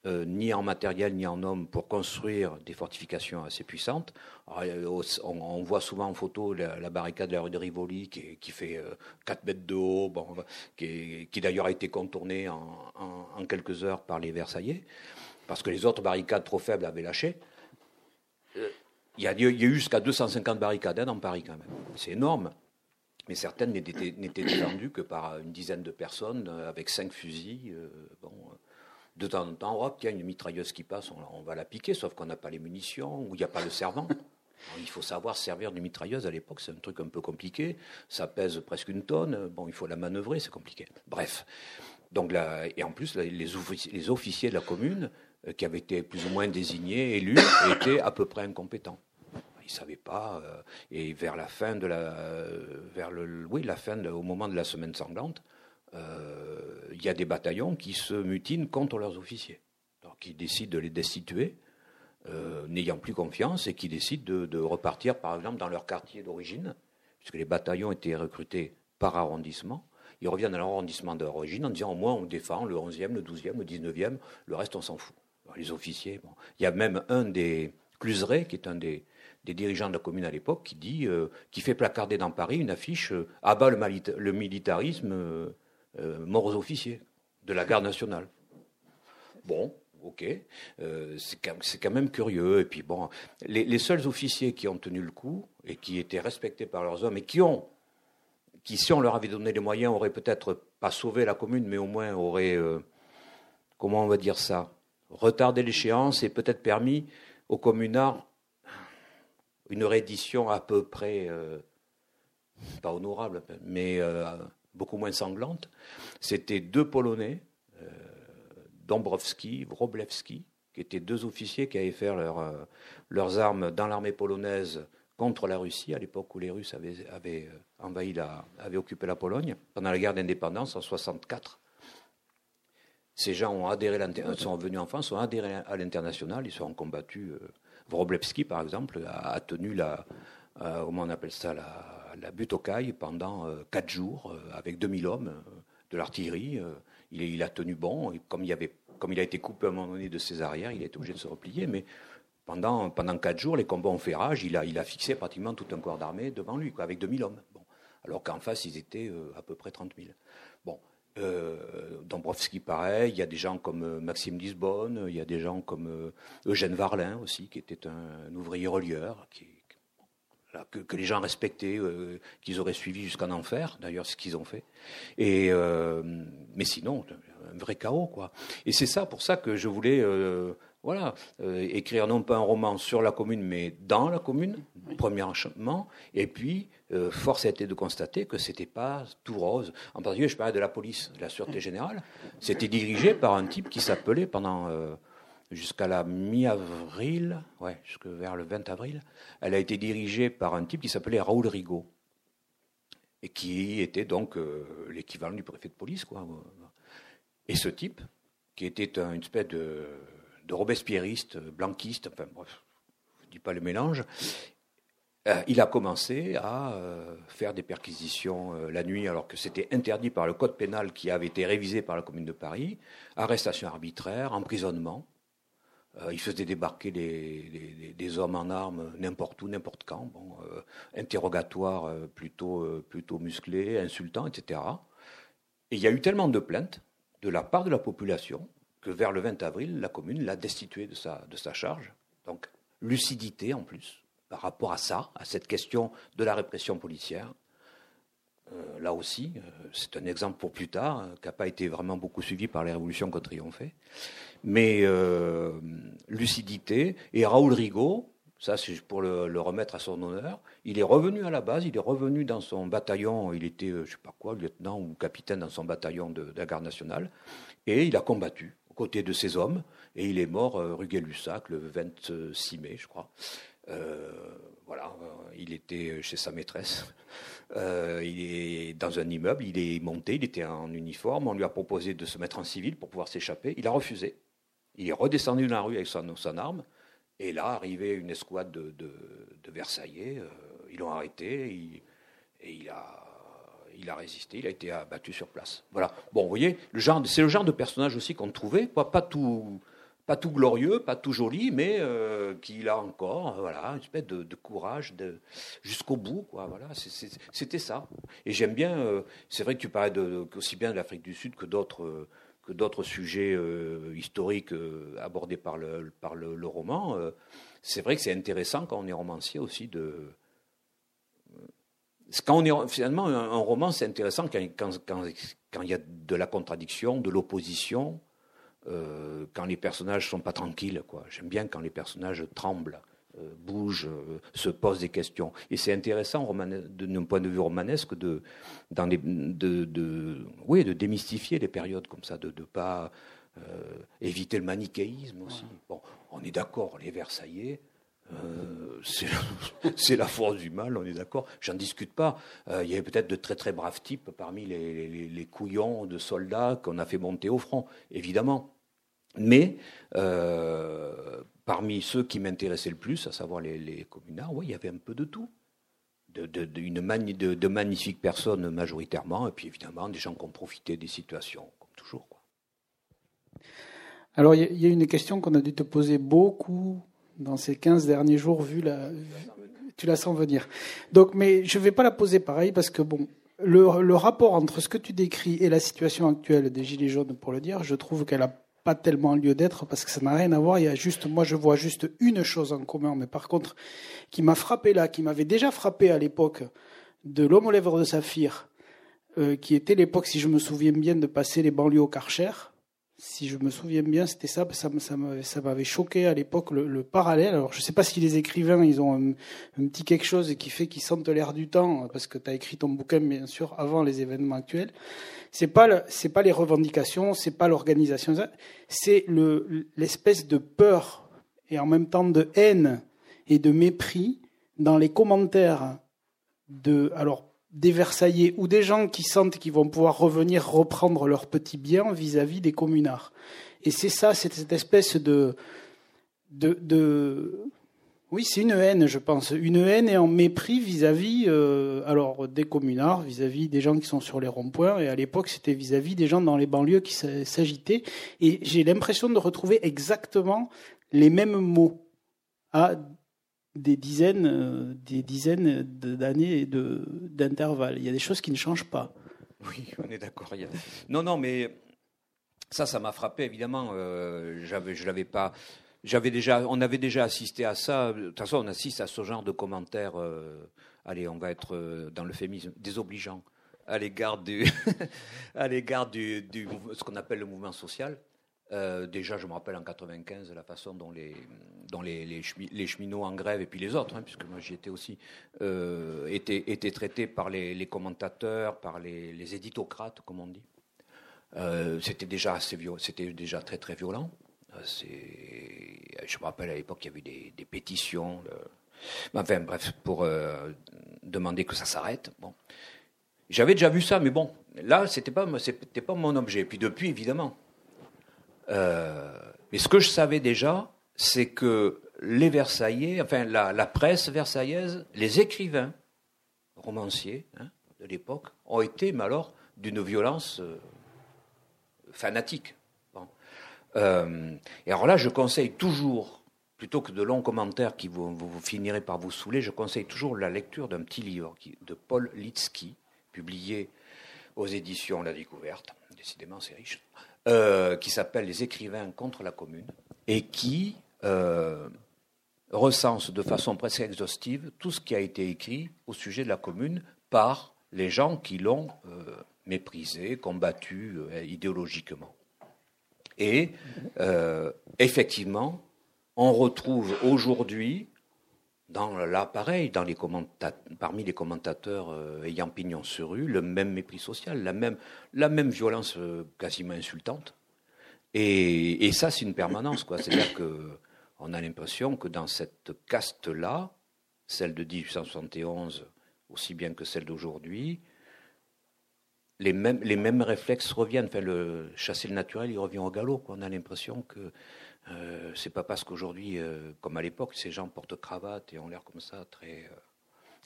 euh, ni en matériel ni en hommes pour construire des fortifications assez puissantes. Euh, on, voit souvent en photo la, barricade de la rue de Rivoli qui, fait 4 euh, mètres de haut, bon, qui, d'ailleurs a été contournée en, quelques heures par les Versaillais, parce que les autres barricades trop faibles avaient lâché. Il y a, eu jusqu'à 250 barricades hein, dans Paris quand même. C'est énorme. Mais certaines n'étaient défendues que par une dizaine de personnes avec cinq fusils. bon, de temps en temps, hop, y a une mitrailleuse qui passe, on, va la piquer, sauf qu'on n'a pas les munitions ou il n'y a pas le servant. il faut savoir servir d'une mitrailleuse à l'époque, c'est un truc un peu compliqué. Ça pèse presque une tonne. Bon, il faut la manœuvrer, c'est compliqué. Bref. Donc et en plus, les, officiers, de la commune, euh, qui avaient été plus ou moins désignés, élus, *coughs* étaient à peu près incompétents. Ils ne savaient pas. Euh, et vers la fin de la, euh, vers le, oui, la fin, au moment de la semaine sanglante, euh, il y a des bataillons qui se mutinent contre leurs officiers, qui décident de les destituer, euh, n'ayant plus confiance, et qui décident de, repartir, par exemple, dans leur quartier d'origine, puisque les bataillons étaient recrutés par arrondissement. Ils reviennent à leur arrondissement d'origine en disant au moins on défend le 11e, le 12e, le 19e, le reste on s'en fout. Les officiers, il y a même un des Cluserets, qui est un des, dirigeants de la commune à l'époque, qui dit, euh, qui fait placarder dans Paris une affiche à bas le, militarisme, euh, morts aux officiers de la garde nationale. Bon, ok, euh, c'est quand, même curieux. Et puis bon, les, seuls officiers qui ont tenu le coup et qui étaient respectés par leurs hommes et qui ont, qui si on leur avait donné les moyens, auraient peut-être pas sauvé la commune, mais au moins auraient, euh, comment on va dire ça, retardé l'échéance et peut-être permis aux communards une reddition à peu près, euh, pas honorable, mais beaucoup moins sanglante. C'était deux Polonais Dombrowski, Wroblewski, qui étaient deux officiers qui avaient fait euh, leurs armes dans l'armée polonaise contre la Russie, à l'époque où les Russes avaient, euh, envahi la, occupé la Pologne, pendant la guerre d'indépendance en 64. Ces gens ont adhéré sont venus en France, ont adhéré à l'international, ils sont combattus. Euh, Wroblewski, par exemple, a, tenu la, comment on appelle ça, la, butte aux cailles pendant quatre jours, avec 2000 hommes, de l'artillerie. Il, a tenu bon, et comme il a été coupé à un moment donné de ses arrières, il a été obligé de se replier. Mais pendant, pendant quatre jours, les combats ont fait rage. Il a, il a fixé pratiquement tout un corps d'armée devant lui, quoi, avec 2000 hommes. Bon. Alors qu'en face, ils étaient euh, à peu près 30 000. Euh, Dombrovski, pareil. Il y a des gens comme euh, Maxime Lisbonne. Il y a des gens comme Eugène Varlin aussi, qui était un, ouvrier relieur, qui, que, que, les gens respectaient, qu'ils auraient suivi jusqu'en enfer. D'ailleurs, c'est ce qu'ils ont fait. Et, mais sinon, un vrai chaos, quoi. Et c'est ça, pour ça que je voulais, euh, voilà, euh, écrire non pas un roman sur la commune, mais dans la commune, premièrement. Et puis, euh, force a été de constater que c'était pas tout rose. En particulier, je parlais de la police, de la sûreté générale. C'était dirigé par un type qui s'appelait pendant jusqu'à la mi-avril, ouais, jusqu'à vers le 20 avril, elle a été dirigée par un type qui s'appelait Raoul Rigaud et qui était donc l'équivalent du préfet de police, quoi. Et ce type, qui était une espèce de, de robespierriste, blanquiste, enfin bref, je ne dis pas le mélange, euh, il a commencé à euh, faire des perquisitions euh, la nuit alors que c'était interdit par le code pénal qui avait été révisé par la Commune de Paris, arrestation arbitraire, emprisonnement. il faisait débarquer des, hommes en armes n'importe où, n'importe quand, bon, interrogatoire plutôt, plutôt musclé, insultant, etc. Et il y a eu tellement de plaintes de la part de la population que vers le 20 avril, la commune l'a destitué de sa charge. Donc, lucidité en plus par rapport à ça, à cette question de la répression policière. Euh, là aussi, euh, c'est un exemple pour plus tard, hein, qui n'a pas été vraiment beaucoup suivi par les révolutions qui ont triomphé. Mais euh, lucidité, et Raoul Rigaud, ça, c'est pour le, remettre à son honneur. Il est revenu à la base, il est revenu dans son bataillon, il était, euh, je ne sais pas quoi, lieutenant ou capitaine dans son bataillon de, la garde nationale, et il a combattu aux côtés de ses hommes, et il est mort euh, rue Gay-Lussac le 26 mai, je crois. Euh, voilà, il était chez sa maîtresse. *laughs* il est dans un immeuble, il est monté, il était en uniforme, on lui a proposé de se mettre en civil pour pouvoir s'échapper. Il a refusé. Il est redescendu dans la rue avec son, arme. Et là, arrivait une escouade de, de, Versaillais, euh, ils l'ont arrêté, et il a, il a résisté, il a été abattu sur place. Voilà. Bon, vous voyez, c'est le genre de personnage aussi qu'on trouvait, pas, tout, pas tout glorieux, pas tout joli, mais euh, qui a encore, voilà, une espèce de, courage de, jusqu'au bout, quoi. Voilà, c'était ça. Et j'aime bien, euh, c'est vrai que tu parlais aussi bien de l'Afrique du Sud que d'autres que d'autres sujets euh, historiques euh, abordés par le, par le, roman. Euh, c'est vrai que c'est intéressant quand on est romancier aussi de. Quand on est, finalement, un, roman, c'est intéressant quand, il y a de la contradiction, de l'opposition, quand les personnages sont pas tranquilles. J'aime bien quand les personnages tremblent. Euh, bouge, euh, se pose des questions. Et c'est intéressant, d'un point de vue romanesque, de, dans de, de, oui, de démystifier les périodes comme ça, de ne pas euh, éviter le manichéisme aussi. Bon, on est d'accord, les Versaillais, *laughs* c'est la force du mal, on est d'accord. J'en discute pas. il y avait peut-être de très très braves types parmi les, couillons de soldats qu'on a fait monter au front, évidemment. Mais parmi ceux qui m'intéressaient le plus, à savoir les, communards, oui, il y avait un peu de tout. De, magnifiques personnes majoritairement, et puis évidemment des gens qui ont profité des situations, comme toujours. Alors, il y, a une question qu'on a dû te poser beaucoup dans ces 15 derniers jours, vu la. Tu la sens venir. Donc, mais je ne vais pas la poser pareil, parce que, bon, le, le rapport entre ce que tu décris et la situation actuelle des Gilets jaunes, pour le dire, je trouve qu'elle a pas tellement lieu d'être parce que ça n'a rien à voir. Il y a juste, moi, je vois juste une chose en commun, mais par contre, qui m'a frappé là, qui m'avait déjà frappé à l'époque de l'homme aux lèvres de saphir, euh, qui était l'époque, si je me souviens bien, de passer les banlieues au Karcher si je me souviens bien, c'était ça, ça, ça m'avait choqué à l'époque le, parallèle. Alors je ne sais pas si les écrivains, ils ont un, petit quelque chose qui fait qu'ils sentent l'air du temps, parce que tu as écrit ton bouquin bien sûr avant les événements actuels. C'est pas pas les revendications, c'est pas l'organisation, c'est le l'espèce de peur et en même temps de haine et de mépris dans les commentaires de alors des Versaillais ou des gens qui sentent qu'ils vont pouvoir revenir reprendre leurs petits biens vis-à-vis des communards. Et c'est ça, c'est cette espèce de, de, oui, c'est une haine, je pense, une haine et en mépris vis-à-vis, euh, alors des communards, vis-à-vis des gens qui sont sur les ronds-points, et à l'époque c'était vis-à-vis des gens dans les banlieues qui s'agitaient. Et j'ai l'impression de retrouver exactement les mêmes mots à des dizaines, euh, des dizaines d'années d'intervalle. Il y a des choses qui ne changent pas. Oui, on est d'accord. Non, non, mais ça, ça m'a frappé évidemment. Euh, je l'avais pas. On avait déjà assisté à ça. De toute façon, on assiste à ce genre de commentaires. Euh, allez, on va être dans l'euphémisme désobligeant à l'égard du, *laughs* à l'égard du, du, ce qu'on appelle le mouvement social. Euh, déjà, je me rappelle en 95 la façon dont les, cheminots en grève et puis les autres, hein, puisque moi j'y étais aussi, euh, étaient, traités par les, commentateurs, par les, éditocrates, comme on dit. Euh, c'était déjà assez c'était déjà très très violent. je me rappelle à l'époque qu'il y avait des, des pétitions, enfin bref, pour demander que ça s'arrête. Bon, j'avais déjà vu ça, mais bon, là c'était pas c'était pas mon objet. Et puis depuis, évidemment. Euh, mais ce que je savais déjà, c'est que les Versaillais, enfin la, presse versaillaise, les écrivains, romanciers hein, de l'époque, ont été, mais alors, d'une violence euh, fanatique. Euh, et alors là, je conseille toujours, plutôt que de longs commentaires qui vous, vous, finirez par vous saouler, je conseille toujours la lecture d'un petit livre de Paul Litsky, publié aux éditions La Découverte. Décidément, c'est riche. Euh, qui s'appelle Les écrivains contre la commune et qui euh, recense de façon presque exhaustive tout ce qui a été écrit au sujet de la commune par les gens qui l'ont euh, méprisé, combattu idéologiquement. Et effectivement, on retrouve aujourd'hui dans l'appareil, dans les parmi les commentateurs euh, ayant pignon sur rue, le même mépris social, la même, violence euh, quasiment insultante. Et, ça, c'est une permanence. C'est-à-dire qu'on a l'impression que dans cette caste-là, celle de 1871 aussi bien que celle d'aujourd'hui, les mêmes, les mêmes réflexes reviennent. Enfin, le chasser le naturel, il revient au galop. On a l'impression que euh, c'est pas parce qu'aujourd'hui, euh, comme à l'époque, ces gens portent cravate et ont l'air comme ça, très euh,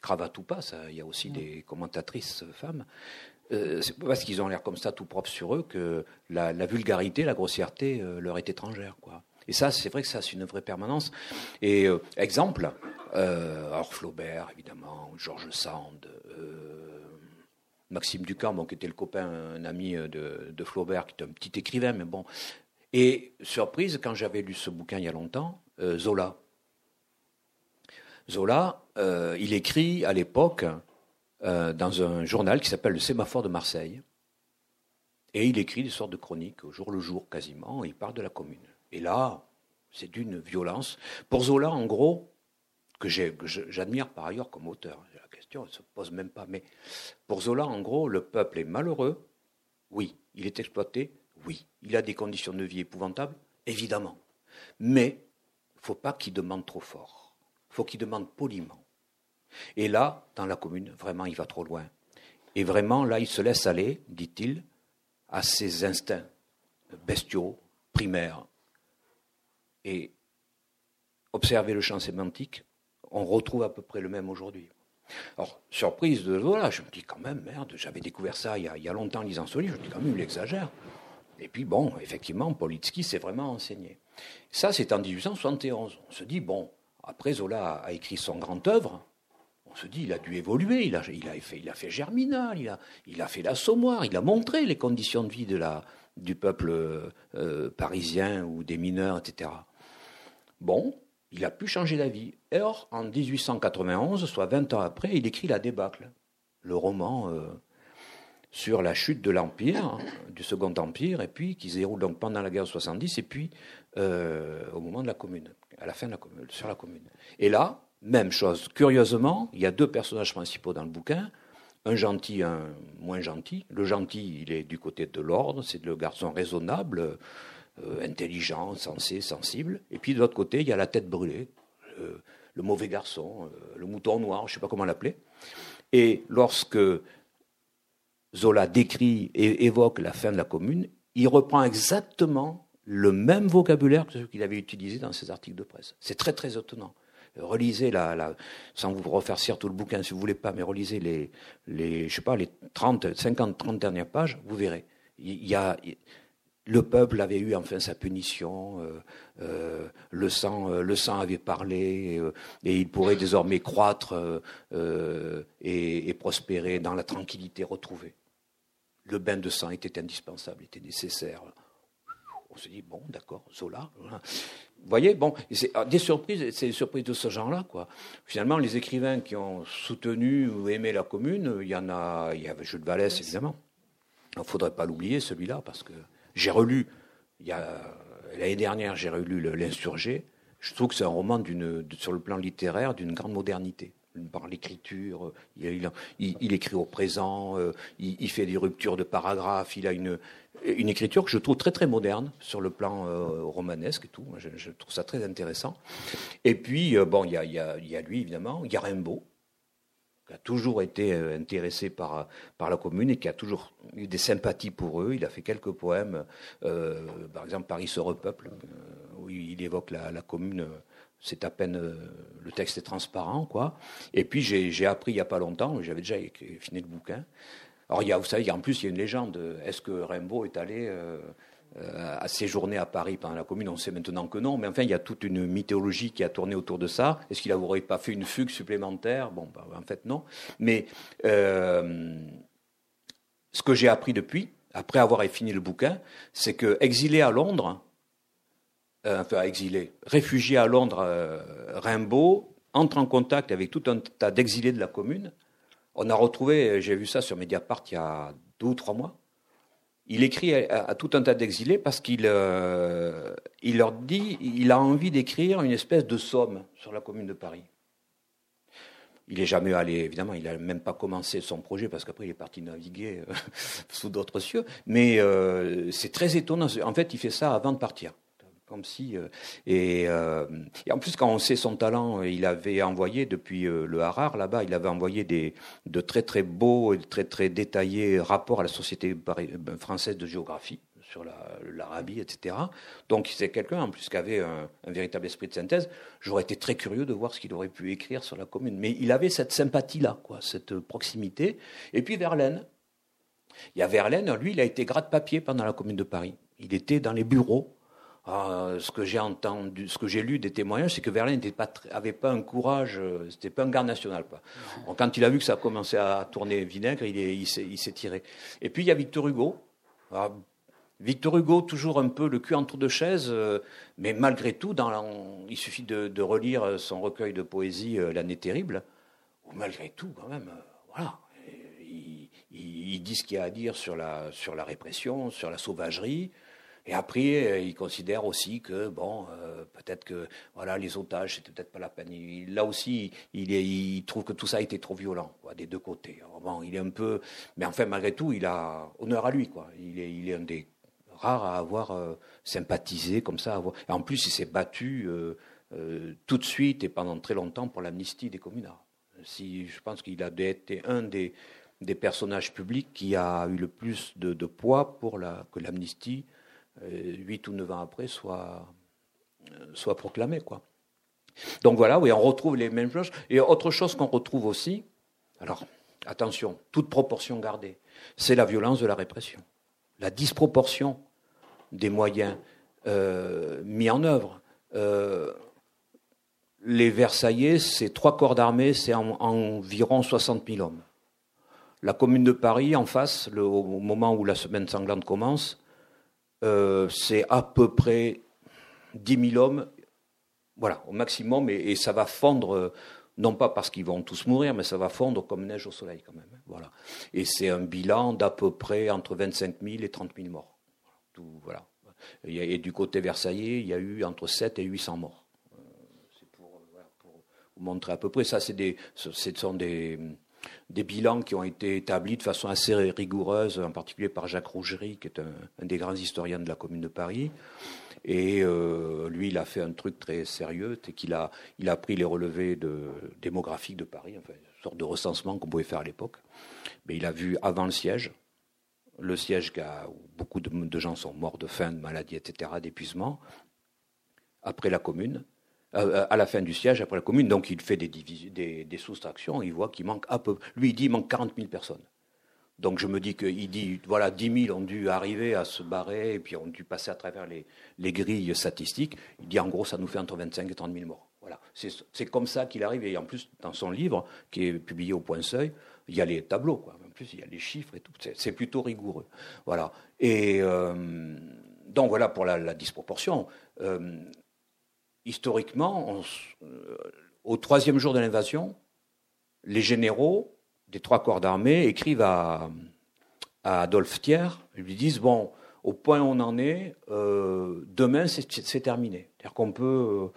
cravate ou pas. Ça, il y a aussi des commentatrices femmes. c'est pas parce qu'ils ont l'air comme ça, tout propre sur eux, que la, vulgarité, la grossièreté leur est étrangère, quoi. Et ça, c'est vrai que ça, c'est une vraie permanence. Et exemple, alors Flaubert, évidemment, Georges Sand. Maxime Ducamp, qui était le copain, un ami de, de, Flaubert, qui était un petit écrivain, mais bon, et surprise, quand j'avais lu ce bouquin il y a longtemps, euh, Zola. Zola, euh, il écrit à l'époque euh, dans un journal qui s'appelle Le Sémaphore de Marseille. Et il écrit des sortes de chroniques, au jour le jour quasiment, il parle de la commune. Et là, c'est d'une violence. Pour Zola, en gros, que j'admire par ailleurs comme auteur, la question ne se pose même pas, mais pour Zola, en gros, le peuple est malheureux, oui, il est exploité, oui. Il a des conditions de vie épouvantables, évidemment. Mais il ne faut pas qu'il demande trop fort. Il faut qu'il demande poliment. Et là, dans la commune, vraiment, il va trop loin. Et vraiment, là, il se laisse aller, dit-il, à ses instincts bestiaux, primaires. Et observer le champ sémantique, on retrouve à peu près le même aujourd'hui. Alors, surprise de voilà, je me dis quand même, merde, j'avais découvert ça il y, a, longtemps lisant ce livre, je me dis quand même, il exagère. Et puis bon, effectivement, Politsky s'est vraiment enseigné. Ça, c'est en 1871. On se dit, bon, après Zola a écrit son grand œuvre, on se dit, il a dû évoluer, il a, fait, Germinal, il a, fait l'Assommoir, il a montré les conditions de vie du peuple euh, parisien ou des mineurs, etc. Bon, il a pu changer d'avis. Or, en 1891, soit 20 ans après, il écrit La débâcle, le roman euh, sur la chute de l'Empire, du Second Empire, et puis qui se déroule donc pendant la guerre de 70, et puis euh, au moment de la Commune, à la fin de la Commune, sur la Commune. Et là, même chose. Curieusement, il y a deux personnages principaux dans le bouquin un gentil, un moins gentil. Le gentil, il est du côté de l'ordre, c'est le garçon raisonnable, euh, intelligent, sensé, sensible. Et puis de l'autre côté, il y a la tête brûlée, euh, le mauvais garçon, le mouton noir, je ne sais pas comment l'appeler. Et lorsque Zola décrit et évoque la fin de la commune, il reprend exactement le même vocabulaire que ce qu'il avait utilisé dans ses articles de presse. C'est très très étonnant relisez la, sans vous refaire cire tout le bouquin si vous voulez pas, mais relisez les, les je sais pas, les 30, 50, 30 dernières pages, vous verrez. Il y a, le peuple avait eu enfin sa punition, euh, euh, le, sang, euh, le sang avait parlé, et il pourrait désormais croître et, prospérer dans la tranquillité retrouvée. Le bain de sang était indispensable, était nécessaire. On se dit, bon, d'accord, Zola. Vous voyez, bon, ah, des surprises, c'est des surprises de ce genre-là, quoi. Finalement, les écrivains qui ont soutenu ou aimé la commune, il y en a, il y avait Jules Vallès, évidemment. Il ne faudrait pas l'oublier, celui-là, parce que j'ai relu, il y a, l'année dernière, j'ai relu L'Insurgé. Je trouve que c'est un roman d'une, sur le plan littéraire d'une grande modernité par l'écriture, il, il, écrit au présent, euh, il, fait des ruptures de paragraphes, il a une, écriture que je trouve très très moderne sur le plan euh, romanesque et tout. Je, trouve ça très intéressant. Et puis, euh, bon, il y a, y, a, lui évidemment, il y a Rimbaud, qui a toujours été euh, intéressé par, la commune et qui a toujours eu des sympathies pour eux. Il a fait quelques poèmes, par exemple Paris se repeuple, où il évoque la commune. C'est à peine le texte est transparent, quoi. Et puis j'ai appris il y a pas longtemps, j'avais déjà fini le bouquin, alors, il y a, vous savez, en plus, il y a une légende. Est-ce que Rimbaud est allé euh, euh, à séjourner à Paris pendant la Commune? On sait maintenant que non. Mais enfin, il y a toute une mythologie qui a tourné autour de ça. Est-ce qu'il n'aurait pas fait une fugue supplémentaire? Bon, bah, en fait, non. Mais euh, ce que j'ai appris depuis, après avoir fini le bouquin, c'est que exilé à Londres, enfin exilé, réfugié à Londres, Rimbaud entre en contact avec tout un tas d'exilés de la Commune on a retrouvé, j'ai vu ça sur Mediapart il y a deux ou trois mois. Il écrit à, tout un tas d'exilés parce qu'il euh, il leur dit, il a envie d'écrire une espèce de somme sur la commune de Paris. Il n'est jamais allé, évidemment, il n'a même pas commencé son projet parce qu'après il est parti naviguer euh, *laughs* sous d'autres cieux. Mais euh, c'est très étonnant. En fait, il fait ça avant de partir comme si euh, euh, et, en plus quand on sait son talent, il avait envoyé depuis euh, le Harar là-bas, il avait envoyé des de très très beaux et très très détaillés rapports à la société française de géographie sur l'Arabie, etc. Donc c'est quelqu'un en plus qui avait un, véritable esprit de synthèse. J'aurais été très curieux de voir ce qu'il aurait pu écrire sur la commune, mais il avait cette sympathie là, quoi, cette proximité. Et puis Verlaine. Il y a Verlaine, lui, il a été gratte-papier pendant la commune de Paris. Il était dans les bureaux ah, ce que j'ai entendu, ce que j'ai lu des témoignages, c'est que Verlaine n'avait pas, avait pas un courage, euh, c'était pas un garde national. Quoi. quand il a vu que ça a commencé à tourner vinaigre, il, il s'est tiré. Et puis il y a Victor Hugo. Ah, Victor Hugo, toujours un peu le cul entre deux chaises, euh, mais malgré tout, dans il suffit de, relire son recueil de poésie euh, L'année terrible, où malgré tout, quand même, voilà, il, il, dit ce qu'il y a à dire sur la, sur la répression, sur la sauvagerie, et après, euh, il considère aussi que bon, euh, peut-être que voilà, les otages, c'était peut-être pas la peine. là aussi, il, trouve que tout ça a été trop violent, des deux côtés. bon, il est un peu, mais enfin, malgré tout, il a honneur à lui, quoi. Il est, un des rares à avoir euh, sympathisé comme ça. En plus, il s'est battu tout de suite et pendant très longtemps pour l'amnistie des communards. Si, je pense qu'il a été un des, personnages publics qui a eu le plus de, poids pour que l'amnistie 8 ou 9 ans après, soit, soit proclamé. Quoi. Donc voilà, oui, on retrouve les mêmes choses. Et autre chose qu'on retrouve aussi, alors attention, toute proportion gardée, c'est la violence de la répression, la disproportion des moyens euh, mis en œuvre. Euh, les Versaillais, c'est trois corps d'armée, c'est environ 60 000 hommes. La commune de Paris, en face, au moment où la semaine sanglante commence, c'est à peu près 10 000 hommes, voilà, au maximum, et, ça va fondre, non pas parce qu'ils vont tous mourir, mais ça va fondre comme neige au soleil quand même. Hein, voilà. Et c'est un bilan d'à peu près entre 25 000 et 30 000 morts. Tout, voilà. Et du côté versaillais, il y a eu entre 7 et 800 morts. C'est pour, vous montrer à peu près. Ça, c'est des, ce sont des, des bilans qui ont été établis de façon assez rigoureuse, en particulier par Jacques Rougerie, qui est un, des grands historiens de la Commune de Paris. Et euh, lui, il a fait un truc très sérieux, c'est qu'il a, il pris les relevés démographiques de Paris, enfin, une sorte de recensement qu'on pouvait faire à l'époque. Mais il a vu avant le siège, le siège où beaucoup de, gens sont morts de faim, de maladie, etc., d'épuisement, après la commune, euh, à la fin du siège, après la commune, donc il fait des, soustractions, il voit qu'il manque un peu. Lui, il dit qu'il manque 40 000 personnes. Donc je me dis qu'il dit, voilà, 10 000 ont dû arriver à se barrer et puis ont dû passer à travers les, grilles statistiques. Il dit en gros, ça nous fait entre 25 et 30 000 morts. Voilà. C'est comme ça qu'il arrive. Et en plus, dans son livre, qui est publié au Point Seuil, il y a les tableaux. Quoi. En plus, il y a les chiffres et tout. C'est plutôt rigoureux. Voilà. Et euh, donc voilà pour la, disproportion. Euh, historiquement, euh, au troisième jour de l'invasion, les généraux des trois corps d'armée écrivent à, Adolphe Thiers, ils lui disent bon, au point où on en est, euh, demain c'est terminé. C'est-à-dire qu'on peut, euh,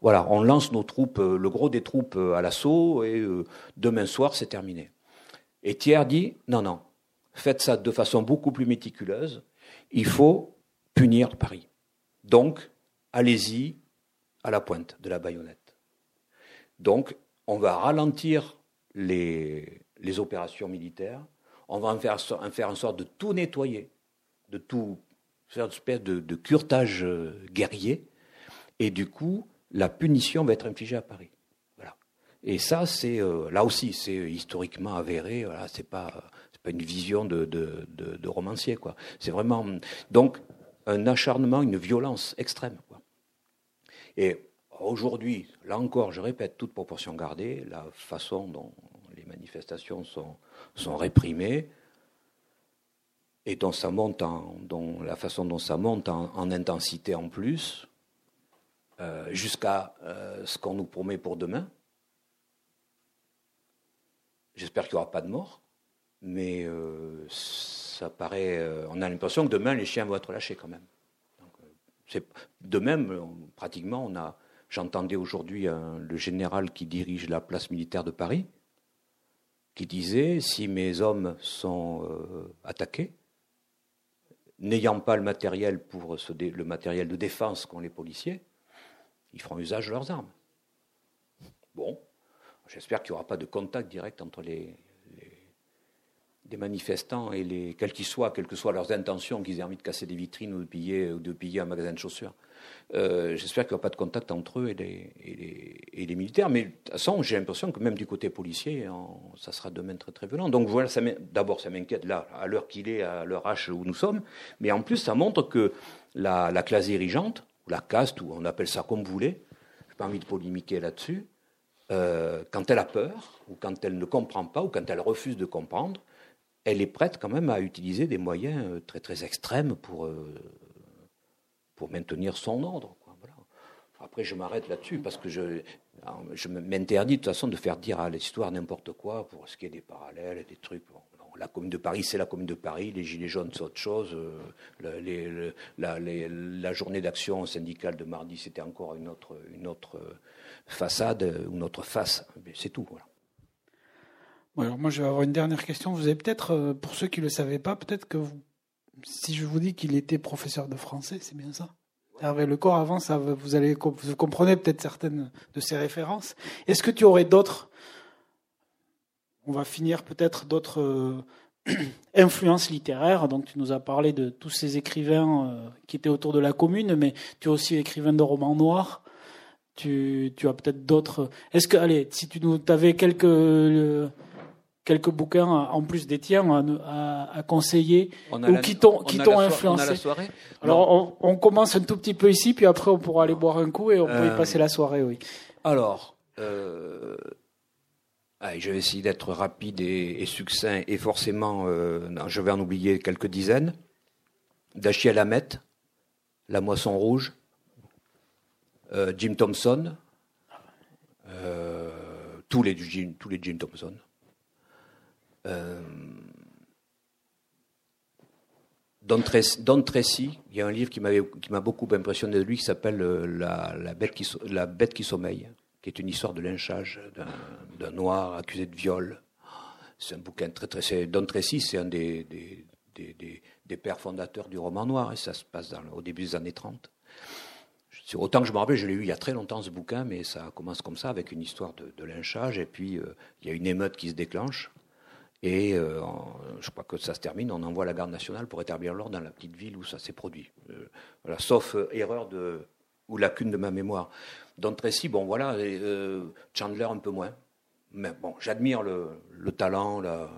voilà, on lance nos troupes, le gros des troupes à l'assaut et demain soir c'est terminé. Et Thiers dit non, non, faites ça de façon beaucoup plus méticuleuse. Il faut punir Paris. Donc, allez-y, à la pointe de la baïonnette. Donc, on va ralentir les, opérations militaires, on va en faire, en sorte de tout nettoyer, de tout faire une espèce de, de curtage euh, guerrier, et du coup, la punition va être infligée à Paris. Voilà. Et ça, c'est euh, là aussi, c'est historiquement avéré. Voilà, c'est pas, pas une vision de, de, romancier. C'est vraiment donc un acharnement, une violence extrême. Et aujourd'hui, là encore, je répète, toute proportion gardée, la façon dont les manifestations sont, sont réprimées et dont ça monte en, dont, la façon dont ça monte en, intensité en plus, euh, jusqu'à euh, ce qu'on nous promet pour demain. J'espère qu'il n'y aura pas de mort, mais euh, ça paraît. on a l'impression que demain les chiens vont être lâchés quand même de même, pratiquement, on a, j'entendais aujourd'hui le général qui dirige la place militaire de Paris, qui disait si mes hommes sont euh, attaqués, n'ayant pas le matériel pour le matériel de défense qu'ont les policiers, ils feront usage de leurs armes. Bon, j'espère qu'il n'y aura pas de contact direct entre les, des manifestants et les, quels qu'ils soient, quelles que soient leurs intentions, qu'ils aient envie de casser des vitrines ou de piller, ou de piller un magasin de chaussures. Euh, j'espère qu'il n'y aura pas de contact entre eux et les, militaires. Mais de toute façon, j'ai l'impression que même du côté policier, ça sera demain très très violent. Donc voilà, d'abord, ça m'inquiète là, à l'heure qu'il est, à l'heure H où nous sommes. Mais en plus, ça montre que la, classe dirigeante, la caste, ou on appelle ça comme vous voulez, je n'ai pas envie de polémiquer là-dessus, euh, quand elle a peur, ou quand elle ne comprend pas, ou quand elle refuse de comprendre, elle est prête quand même à utiliser des moyens euh, très très extrêmes pour, euh, pour maintenir son ordre. Après, je m'arrête là-dessus parce que je, m'interdis de toute façon de faire dire à l'histoire n'importe quoi pour ce qui est des parallèles et des trucs. la Commune de Paris, c'est la Commune de Paris. Les Gilets jaunes, c'est autre chose. Euh, la, la, journée d'action syndicale de mardi, c'était encore une autre, une autre façade, une autre face. C'est tout. Voilà alors moi, je vais avoir une dernière question. Vous avez peut-être, euh, pour ceux qui ne le savaient pas, peut-être que vous, si je vous dis qu'il était professeur de français, c'est bien ça? Hervé Lecor, avant, ça, vous, allez, vous comprenez peut-être certaines de ses références. Est-ce que tu aurais d'autres, on va finir peut-être d'autres euh, *clears throat* influences littéraires? Donc tu nous as parlé de tous ces écrivains euh, qui étaient autour de la commune, mais tu es aussi écrivain de romans noirs. Tu, tu as peut-être d'autres. Est-ce que, allez, si tu nous avais quelques quelques bouquins en plus des tiens à, conseiller ou qui t'ont qui t'ont influencé. Alors on, commence un tout petit peu ici, puis après on pourra aller boire un coup et on peut y euh, passer la soirée, oui. Alors, euh, je vais essayer d'être rapide et, succinct et forcément, euh, je vais en oublier quelques dizaines. Dachiel Hamet, La Moisson Rouge, euh, Jim Thompson, euh, tous, les, Jim, tous les Jim Thompson. Euh, Don, Tracy, il y a un livre qui m'a beaucoup impressionné de lui qui s'appelle la, la, bête qui, sommeille, qui est une histoire de lynchage d'un noir accusé de viol. C'est un bouquin très très. Don Tracy, c'est un des, pères fondateurs du roman noir, et ça se passe au début des années 30. Autant que je me rappelle, je l'ai eu il y a très longtemps ce bouquin, mais ça commence comme ça, avec une histoire de, lynchage, et puis euh, il y a une émeute qui se déclenche, et euh, je crois que ça se termine, on envoie la garde nationale pour établir l'ordre dans la petite ville où ça s'est produit. Euh, voilà, sauf erreur de, ou lacune de ma mémoire. Don Tracy, bon voilà, Chandler un peu moins. Mais bon, j'admire le, le, talent, la,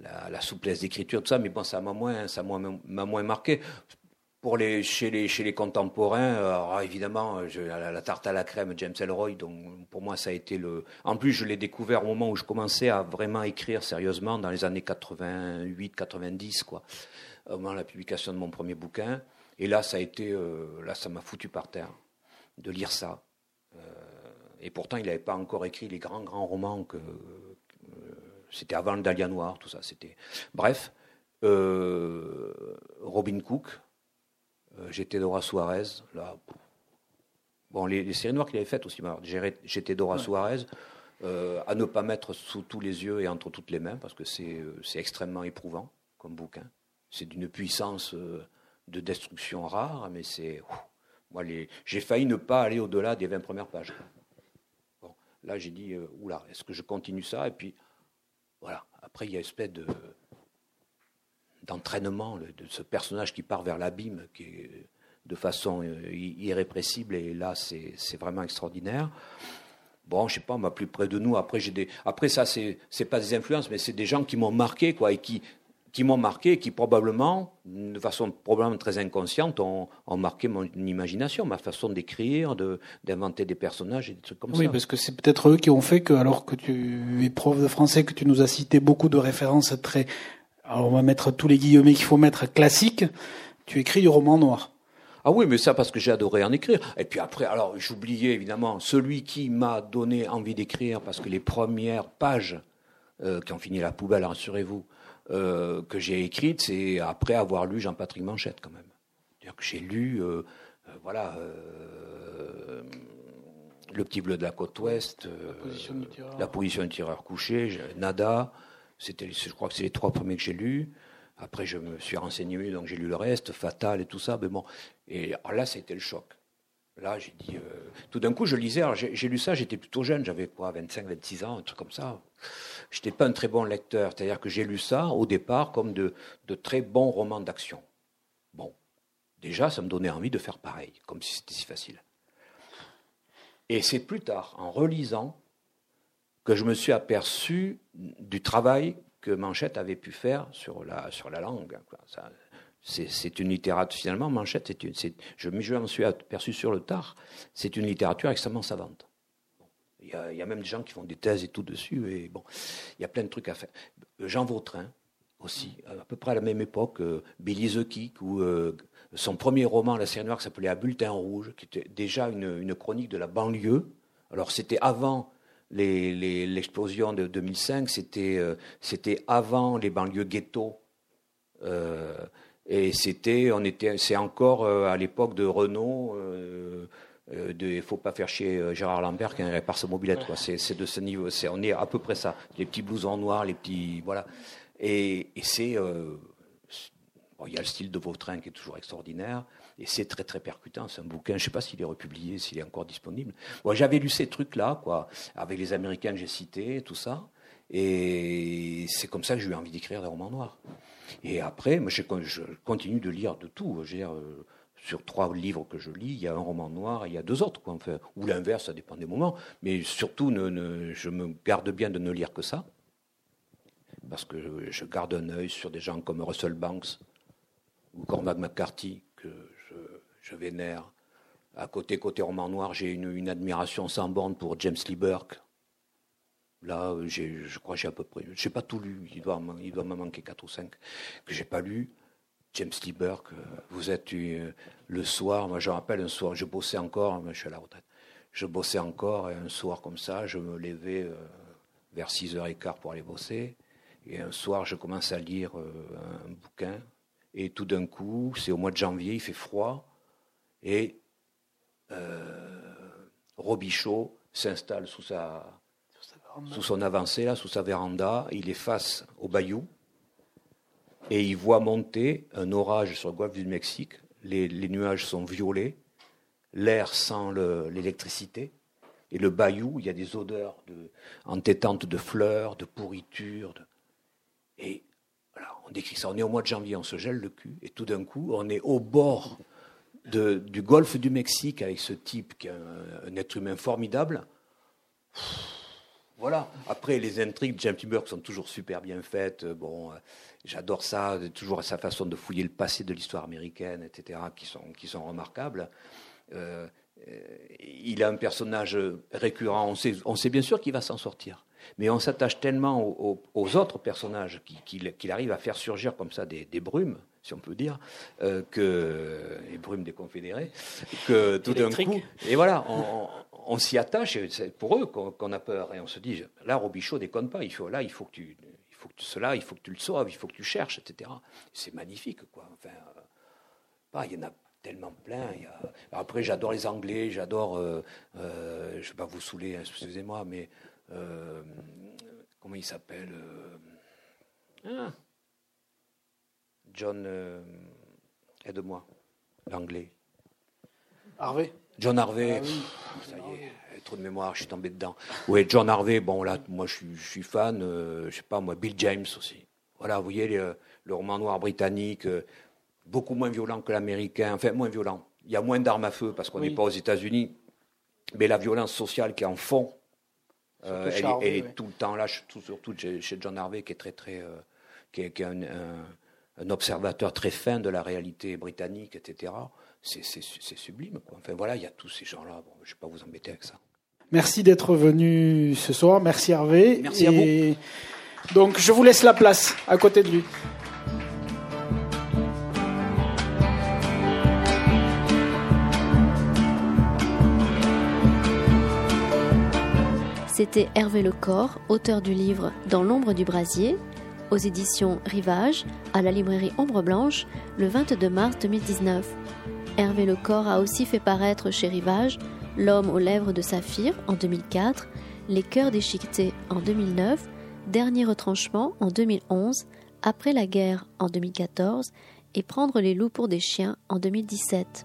la, souplesse d'écriture, tout ça, mais bon, ça m'a moins, ça m'a moins marqué. Pour les, chez, les, chez les contemporains, alors évidemment, la, tarte à la crème, James Ellroy, donc pour moi, ça a été le. En plus, je l'ai découvert au moment où je commençais à vraiment écrire sérieusement, dans les années 88, 90, quoi, au moment de la publication de mon premier bouquin. Et là, ça a été, euh, là, ça m'a foutu par terre de lire ça. Euh, et pourtant, il n'avait pas encore écrit les grands, grands romans que, c'était avant le Dahlia Noir, tout ça. C'était Bref, euh, Robin Cook, euh, j'étais Dora Suarez, là. Bon, les, séries noires qu'il avait faites aussi, j'étais Dora Suarez, euh, à ne pas mettre sous tous les yeux et entre toutes les mains, parce que c'est extrêmement éprouvant comme bouquin. C'est d'une puissance de destruction rare, mais c'est. Moi, j'ai failli ne pas aller au-delà des 20 premières pages. Bon, là, j'ai dit, oula, est-ce que je continue ça? Et puis, voilà. Après, il y a une espèce de d'entraînement de ce personnage qui part vers l'abîme, qui est de façon euh, irrépressible, et là, c'est vraiment extraordinaire. Bon, je sais pas, moi, plus près de nous. Après, j'ai des. Après, ça, c'est pas des influences, mais c'est des gens qui m'ont marqué, quoi, et qui qui m'ont marqué et qui probablement, de façon probablement très inconsciente, ont, marqué mon imagination, ma façon d'écrire, d'inventer des personnages et des trucs comme ça. Oui, parce que c'est peut-être eux qui ont fait que, alors que tu es prof de français, que tu nous as cité beaucoup de références très, alors on va mettre tous les guillemets qu'il faut mettre classiques, tu écris du roman noir. Ah oui, mais ça parce que j'ai adoré en écrire. Et puis après, alors j'oubliais évidemment celui qui m'a donné envie d'écrire, parce que les premières pages euh, qui ont fini la poubelle, rassurez-vous, euh, que j'ai écrite, c'est après avoir lu Jean-Patrick Manchette quand même. C'est-à-dire que j'ai lu, euh, euh, voilà, Le Petit Bleu de la Côte Ouest, La position du tireur, couché, Nada, c'était, je crois que c'est les trois premiers que j'ai lus. Après, je me suis renseigné, donc j'ai lu le reste, Fatal et tout ça. Mais bon, et là, c'était le choc. Là, j'ai dit, tout d'un coup, je lisais. Alors, j'ai, lu ça, j'étais plutôt jeune, j'avais quoi, 25, 26 ans, un truc comme ça je n'étais pas un très bon lecteur. C'est-à-dire que j'ai lu ça au départ comme de, très bons romans d'action. Bon, déjà, ça me donnait envie de faire pareil, comme si c'était si facile. Et c'est plus tard, en relisant, que je me suis aperçu du travail que Manchette avait pu faire sur la, sur la langue. C'est une littérature, finalement, Manchette, je, je m'en suis aperçu sur le tard, c'est une littérature extrêmement savante. Il y, a, même des gens qui font des thèses et tout dessus. Et bon, il y a plein de trucs à faire. Jean Vautrin, aussi, à peu près à la même époque, euh, Billy the Kick, ou euh, son premier roman, La série noire, s'appelait À bulletin rouge, qui était déjà une, chronique de la banlieue. Alors, c'était avant l'explosion de 2005, c'était euh, avant les banlieues ghetto. et c'était, on était, c'est encore à l'époque de Renault il euh, ne faut pas faire chier euh, Gérard Lambert qui répare sa mobilette. C'est, de ce niveau. C'est, on est à peu près ça. Les petits blousons noirs, les petits. Voilà. Et, c'est. Euh, il y a le style de Vautrin qui est toujours extraordinaire. Et c'est très, très percutant. C'est un bouquin. Je ne sais pas s'il est republié, s'il est encore disponible. j'avais lu ces trucs-là, avec les Américains que j'ai cités, tout ça. Et c'est comme ça que j'ai eu envie d'écrire des romans noirs. Et après, je, continue de lire de tout. Dire, sur trois livres que je lis, il y a un roman noir et il y a deux autres, ou l'inverse, ça dépend des moments. Mais surtout, je me garde bien de ne lire que ça, parce que je, garde un œil sur des gens comme Russell Banks ou Cormac McCarthy, que je, vénère. À côté, côté roman noir, j'ai une, admiration sans borne pour James Lee Burke. Là, je crois que j'ai à peu près, je n'ai pas tout lu, il doit, il doit me manquer quatre ou cinq que j'ai pas lu. James Lee Burke, vous êtes le soir, moi je rappelle un soir, je bossais encore, je suis à la retraite, je bossais encore et un soir comme ça, je me levais vers 6h15 pour aller bosser. Et un soir, je commence à lire un bouquin. Et tout d'un coup, c'est au mois de janvier, il fait froid. Et euh, Robichaud s'installe sous, sa, sous son avancée, là, sous sa véranda. Il est face au bayou et il voit monter un orage sur le golfe du Mexique. Les, nuages sont violets, l'air sent l'électricité. Et le bayou, il y a des odeurs de, entêtantes de fleurs, de pourriture. Et voilà, on décrit ça. On est au mois de janvier, on se gèle le cul, et tout d'un coup, on est au bord du golfe du Mexique avec ce type qui est un, être humain formidable. Voilà. Après, les intrigues de James Burke sont toujours super bien faites. Bon, euh, j'adore ça, toujours sa façon de fouiller le passé de l'histoire américaine, etc., qui sont, qui sont remarquables. Euh, euh, il a un personnage récurrent. On sait, on sait bien sûr qu'il va s'en sortir. Mais on s'attache tellement aux, autres personnages qu'il arrive à faire surgir comme ça des, des brumes si on peut dire, euh, que les brumes des confédérés, que tout d'un coup, et voilà, on, s'y attache, et c'est pour eux qu'on a peur, et on se dit, là, Robichaud déconne pas, il faut, là, il faut que tu, il faut que cela, il faut que tu le sauves, il faut que tu cherches, etc. C'est magnifique, quoi. Enfin, euh, il y en a tellement plein. après, j'adore les Anglais, j'adore, euh, euh, je ne vais pas vous saouler, hein, excusez-moi, mais comment il s'appelle ah, John, euh, aide-moi, l'anglais. Harvey John Harvey, ah ça y est, trop de mémoire, je suis tombé dedans. Oui, John Harvey, bon là, moi je suis, fan, euh, je sais pas moi, Bill James aussi. Voilà, vous voyez le, roman noir britannique, euh, beaucoup moins violent que l'américain, enfin moins violent. Il y a moins d'armes à feu parce qu'on n'est pas aux États-Unis, mais la violence sociale qui est en fond, elle, est tout le temps là, surtout chez John Harvey, qui est très très, qui est, un un observateur très fin de la réalité britannique, etc. C'est sublime. Quoi. Enfin voilà, il y a tous ces gens-là. Bon, je ne vais pas vous embêter avec ça. Merci d'être venu ce soir. Merci Hervé. Merci à vous. Donc je vous laisse la place à côté de lui. C'était Hervé Lecor, auteur du livre Dans l'ombre du brasier, aux éditions Rivage, à la librairie Ombre Blanche, le 22 mars 2019. Hervé Lecor a aussi fait paraître chez Rivage L'homme aux lèvres de saphir en 2004, Les cœurs déchiquetés en 2009, Dernier retranchement en 2011, Après la guerre en 2014 et Prendre les loups pour des chiens en 2017.